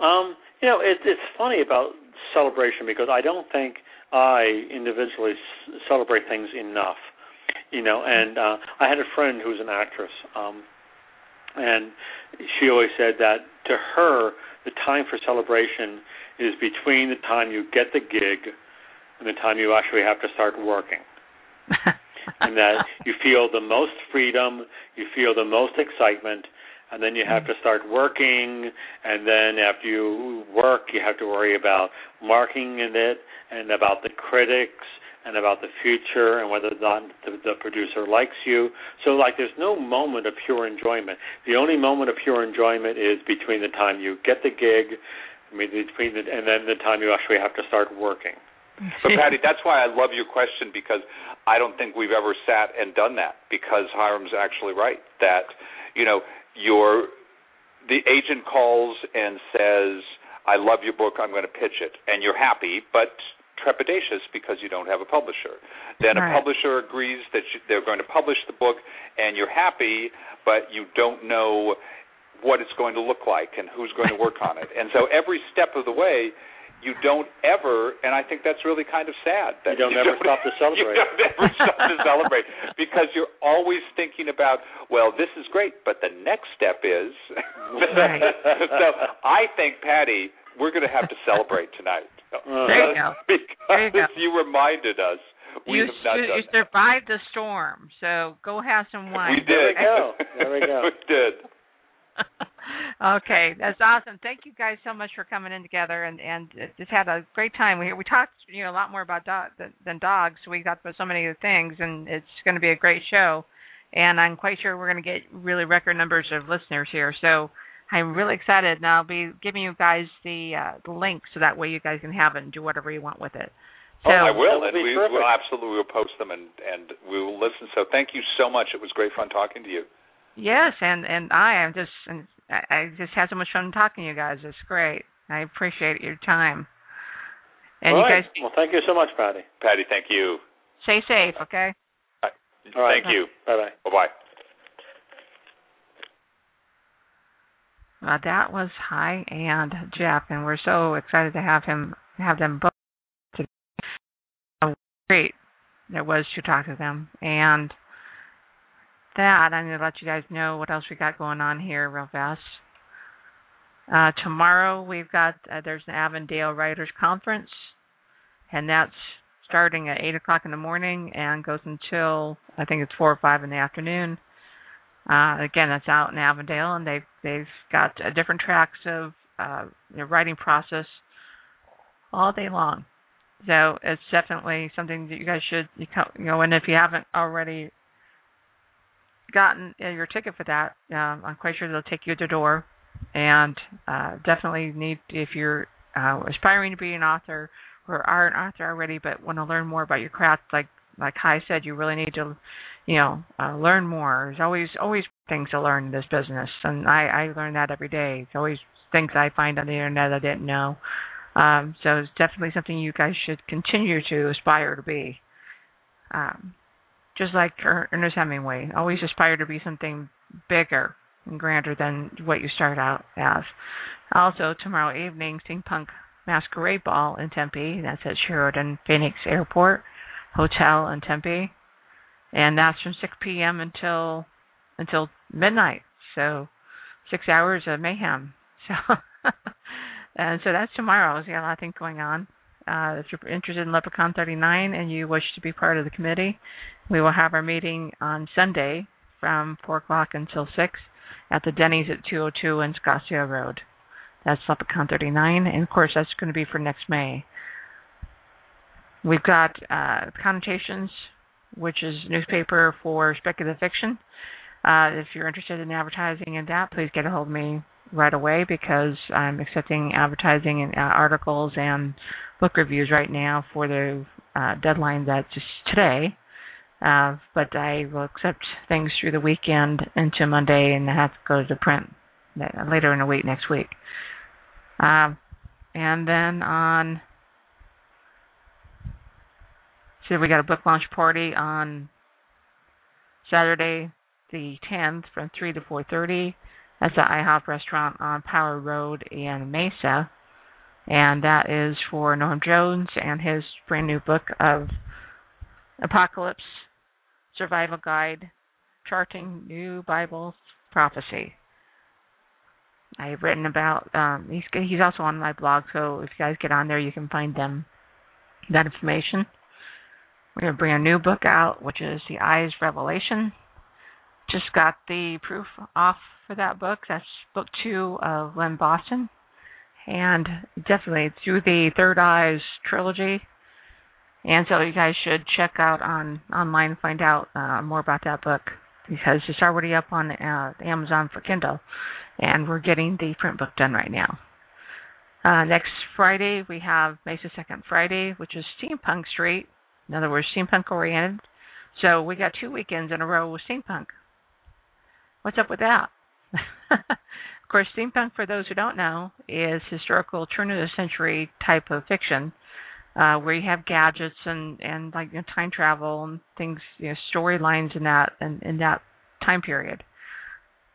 S2: Um, you know, it, it's funny about celebration because I don't think I individually s- celebrate things enough. You know, and uh, I had a friend who was an actress, um, and she always said that to her, the time for celebration is between the time you get the gig and the time you actually have to start working. and that you feel the most freedom, you feel the most excitement, and then you have to start working, and then after you work, you have to worry about marking in it, and about the critics, and about the future, and whether or not the, the producer likes you. So, like, there's no moment of pure enjoyment. The only moment of pure enjoyment is between the time you get the gig I mean, between the, and then the time you actually have to start working.
S3: But Patty, that's why I love your question because I don't think we've ever sat and done that. Because Hiram's actually right that you know your the agent calls and says, "I love your book. I'm going to pitch it," and you're happy, but trepidatious because you don't have a publisher. Then
S1: right.
S3: a publisher agrees that you, they're going to publish the book, and you're happy, but you don't know what it's going to look like and who's going to work on it. And so every step of the way, you don't ever, and I think that's really kind of sad. That
S2: you don't
S3: you
S2: ever
S3: don't,
S2: stop to celebrate.
S3: You don't ever stop to celebrate because you're always thinking about, well, this is great, but the next step is.
S1: Right.
S3: so I think, Patty, we're going to have to celebrate tonight.
S1: Uh, there you go.
S3: Because
S1: there you, go.
S3: you reminded us. We
S1: you,
S3: have not
S1: you,
S3: done
S1: you survived the storm, so go have some wine.
S3: We did.
S2: There we go. There we go.
S3: we did.
S1: Okay, that's awesome. Thank you guys so much for coming in together and and just had a great time. We we talked you know a lot more about dog than, than dogs. We talked about so many other things, and it's going to be a great show. And I'm quite sure we're going to get really record numbers of listeners here. So I'm really excited, and I'll be giving you guys the uh, the link so that way you guys can have it and do whatever you want with it. So,
S3: oh, I will, and we
S2: perfect.
S3: will absolutely will post them, and and we will listen. So thank you so much. It was great fun talking to you.
S1: Yes, and and I am just and I I just had so much fun talking to you guys. It's great. I appreciate your time. And
S2: All
S1: you
S2: right.
S1: guys
S2: Well, thank you so much, Patty.
S3: Patty, thank you.
S1: stay safe, okay?
S2: All right.
S3: Thank you.
S2: Bye bye.
S3: Bye bye.
S1: Uh, that was Hy and Jeff, and we're so excited to have him have them both today. How great it was to talk to them, and that I'm going to let you guys know what else we got going on here real fast. Uh, tomorrow we've got uh, there's an Avondale Writers Conference, and that's starting at eight o'clock in the morning and goes until I think it's four or five in the afternoon. Uh, again, that's out in Avondale, and they've they've got uh, different tracks of uh, the writing process all day long. So it's definitely something that you guys should you know. And if you haven't already gotten uh, your ticket for that, uh, I'm quite sure they'll take you to the door. And uh, definitely need if you're uh, aspiring to be an author or are an author already, but want to learn more about your craft, like like Hy said, you really need to, you know, uh, learn more. There's always always things to learn in this business, and I I learn that every day. It's always things I find on the internet I didn't know. Um, so it's definitely something you guys should continue to aspire to be. Um, just like Ernest Hemingway, always aspire to be something bigger and grander than what you start out as. Also, tomorrow evening, Steampunk Masquerade Ball in Tempe. That's at Sheraton Phoenix Airport Hotel in Tempe, and that's from 6 p.m. until until midnight. So six hours of mayhem. So and so that's tomorrow. There's got a lot of things going on. Uh, if you're interested in LepreCon 39 and you wish to be part of the committee, we will have our meeting on Sunday from 4 o'clock until 6 at the Denny's at 202 in Scottsdale Road. That's LepreCon 39, and of course that's going to be for next May. We've got uh, ConNotations, which is newspaper for speculative fiction. Uh, if you're interested in advertising in that, please get a hold of me right away because I'm accepting advertising and uh, articles and book reviews right now for the uh, deadline that's just today. Uh, but I will accept things through the weekend into Monday and I have to go to print later in the week next week. Um, and then on, so we got a book launch party on Saturday the 10th from 3 to 4:30. That's the IHOP restaurant on Power Road in Mesa, and that is for Norm Jones and his brand new book of Apocalypse Survival Guide, Charting New Bible Prophecy. I've written about. Um, he's he's also on my blog, so if you guys get on there, you can find them that information. We're gonna bring a new book out, which is the Eyes Revelation. Just got the proof off for that book. That's book two of Len Boston, and definitely through the Third Eyes trilogy. And so you guys should check out on online find out uh, more about that book because it's already up on uh, Amazon for Kindle and we're getting the print book done right now. Uh, next Friday, we have Mesa Second Friday, which is Steampunk Street. In other words, steampunk oriented. So we got two weekends in a row with steampunk. What's up with that? Of course, steampunk, for those who don't know, is historical turn of the century type of fiction, uh, where you have gadgets and and like you know, time travel and things, you know, storylines in that in, in that time period.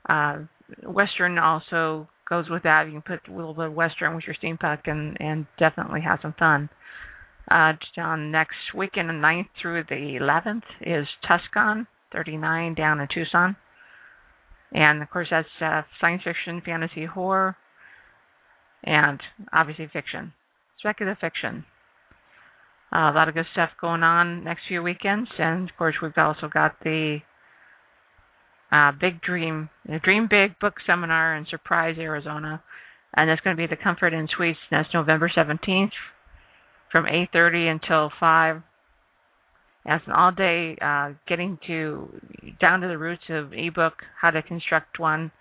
S1: Uh, Western also goes with that. You can put a little bit of Western with your steampunk and and definitely have some fun. Uh, on next weekend, the 9th through the 11th, is TusCon 39 down in Tucson. And of course, that's uh, science fiction, fantasy, horror, and obviously fiction, speculative fiction. Uh, a lot of good stuff going on next few weekends, and of course, we've also got the uh, Big Dream, the Dream Big Book Seminar in Surprise, Arizona, and that's going to be the Comfort Inn Suites. That's November 17th from 8:30 until 5. That's an all-day uh, getting to down to the roots of ebook, how to construct one,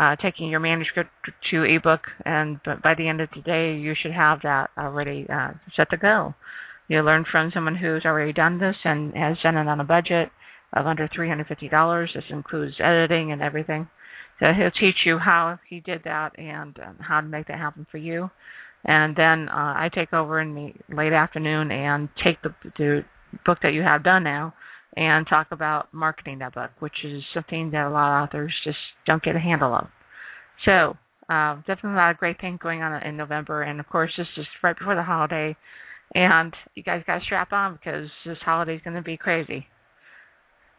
S1: uh, taking your manuscript to ebook, and by the end of the day, you should have that already uh, set to go. You learn from someone who's already done this and has done it on a budget of under $350. This includes editing and everything. So he'll teach you how he did that and um, how to make that happen for you. And then uh, I take over in the late afternoon and take the, the book that you have done now and talk about marketing that book, which is something that a lot of authors just don't get a handle of. So, uh, definitely a lot of great things going on in November, and of course, this is right before the holiday, and you guys got to strap on because this holiday is going to be crazy.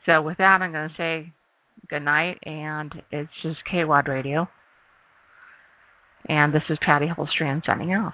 S1: So, with that, I'm going to say good night, and it's just KWAD Radio. And this is Patty Holstrand signing off.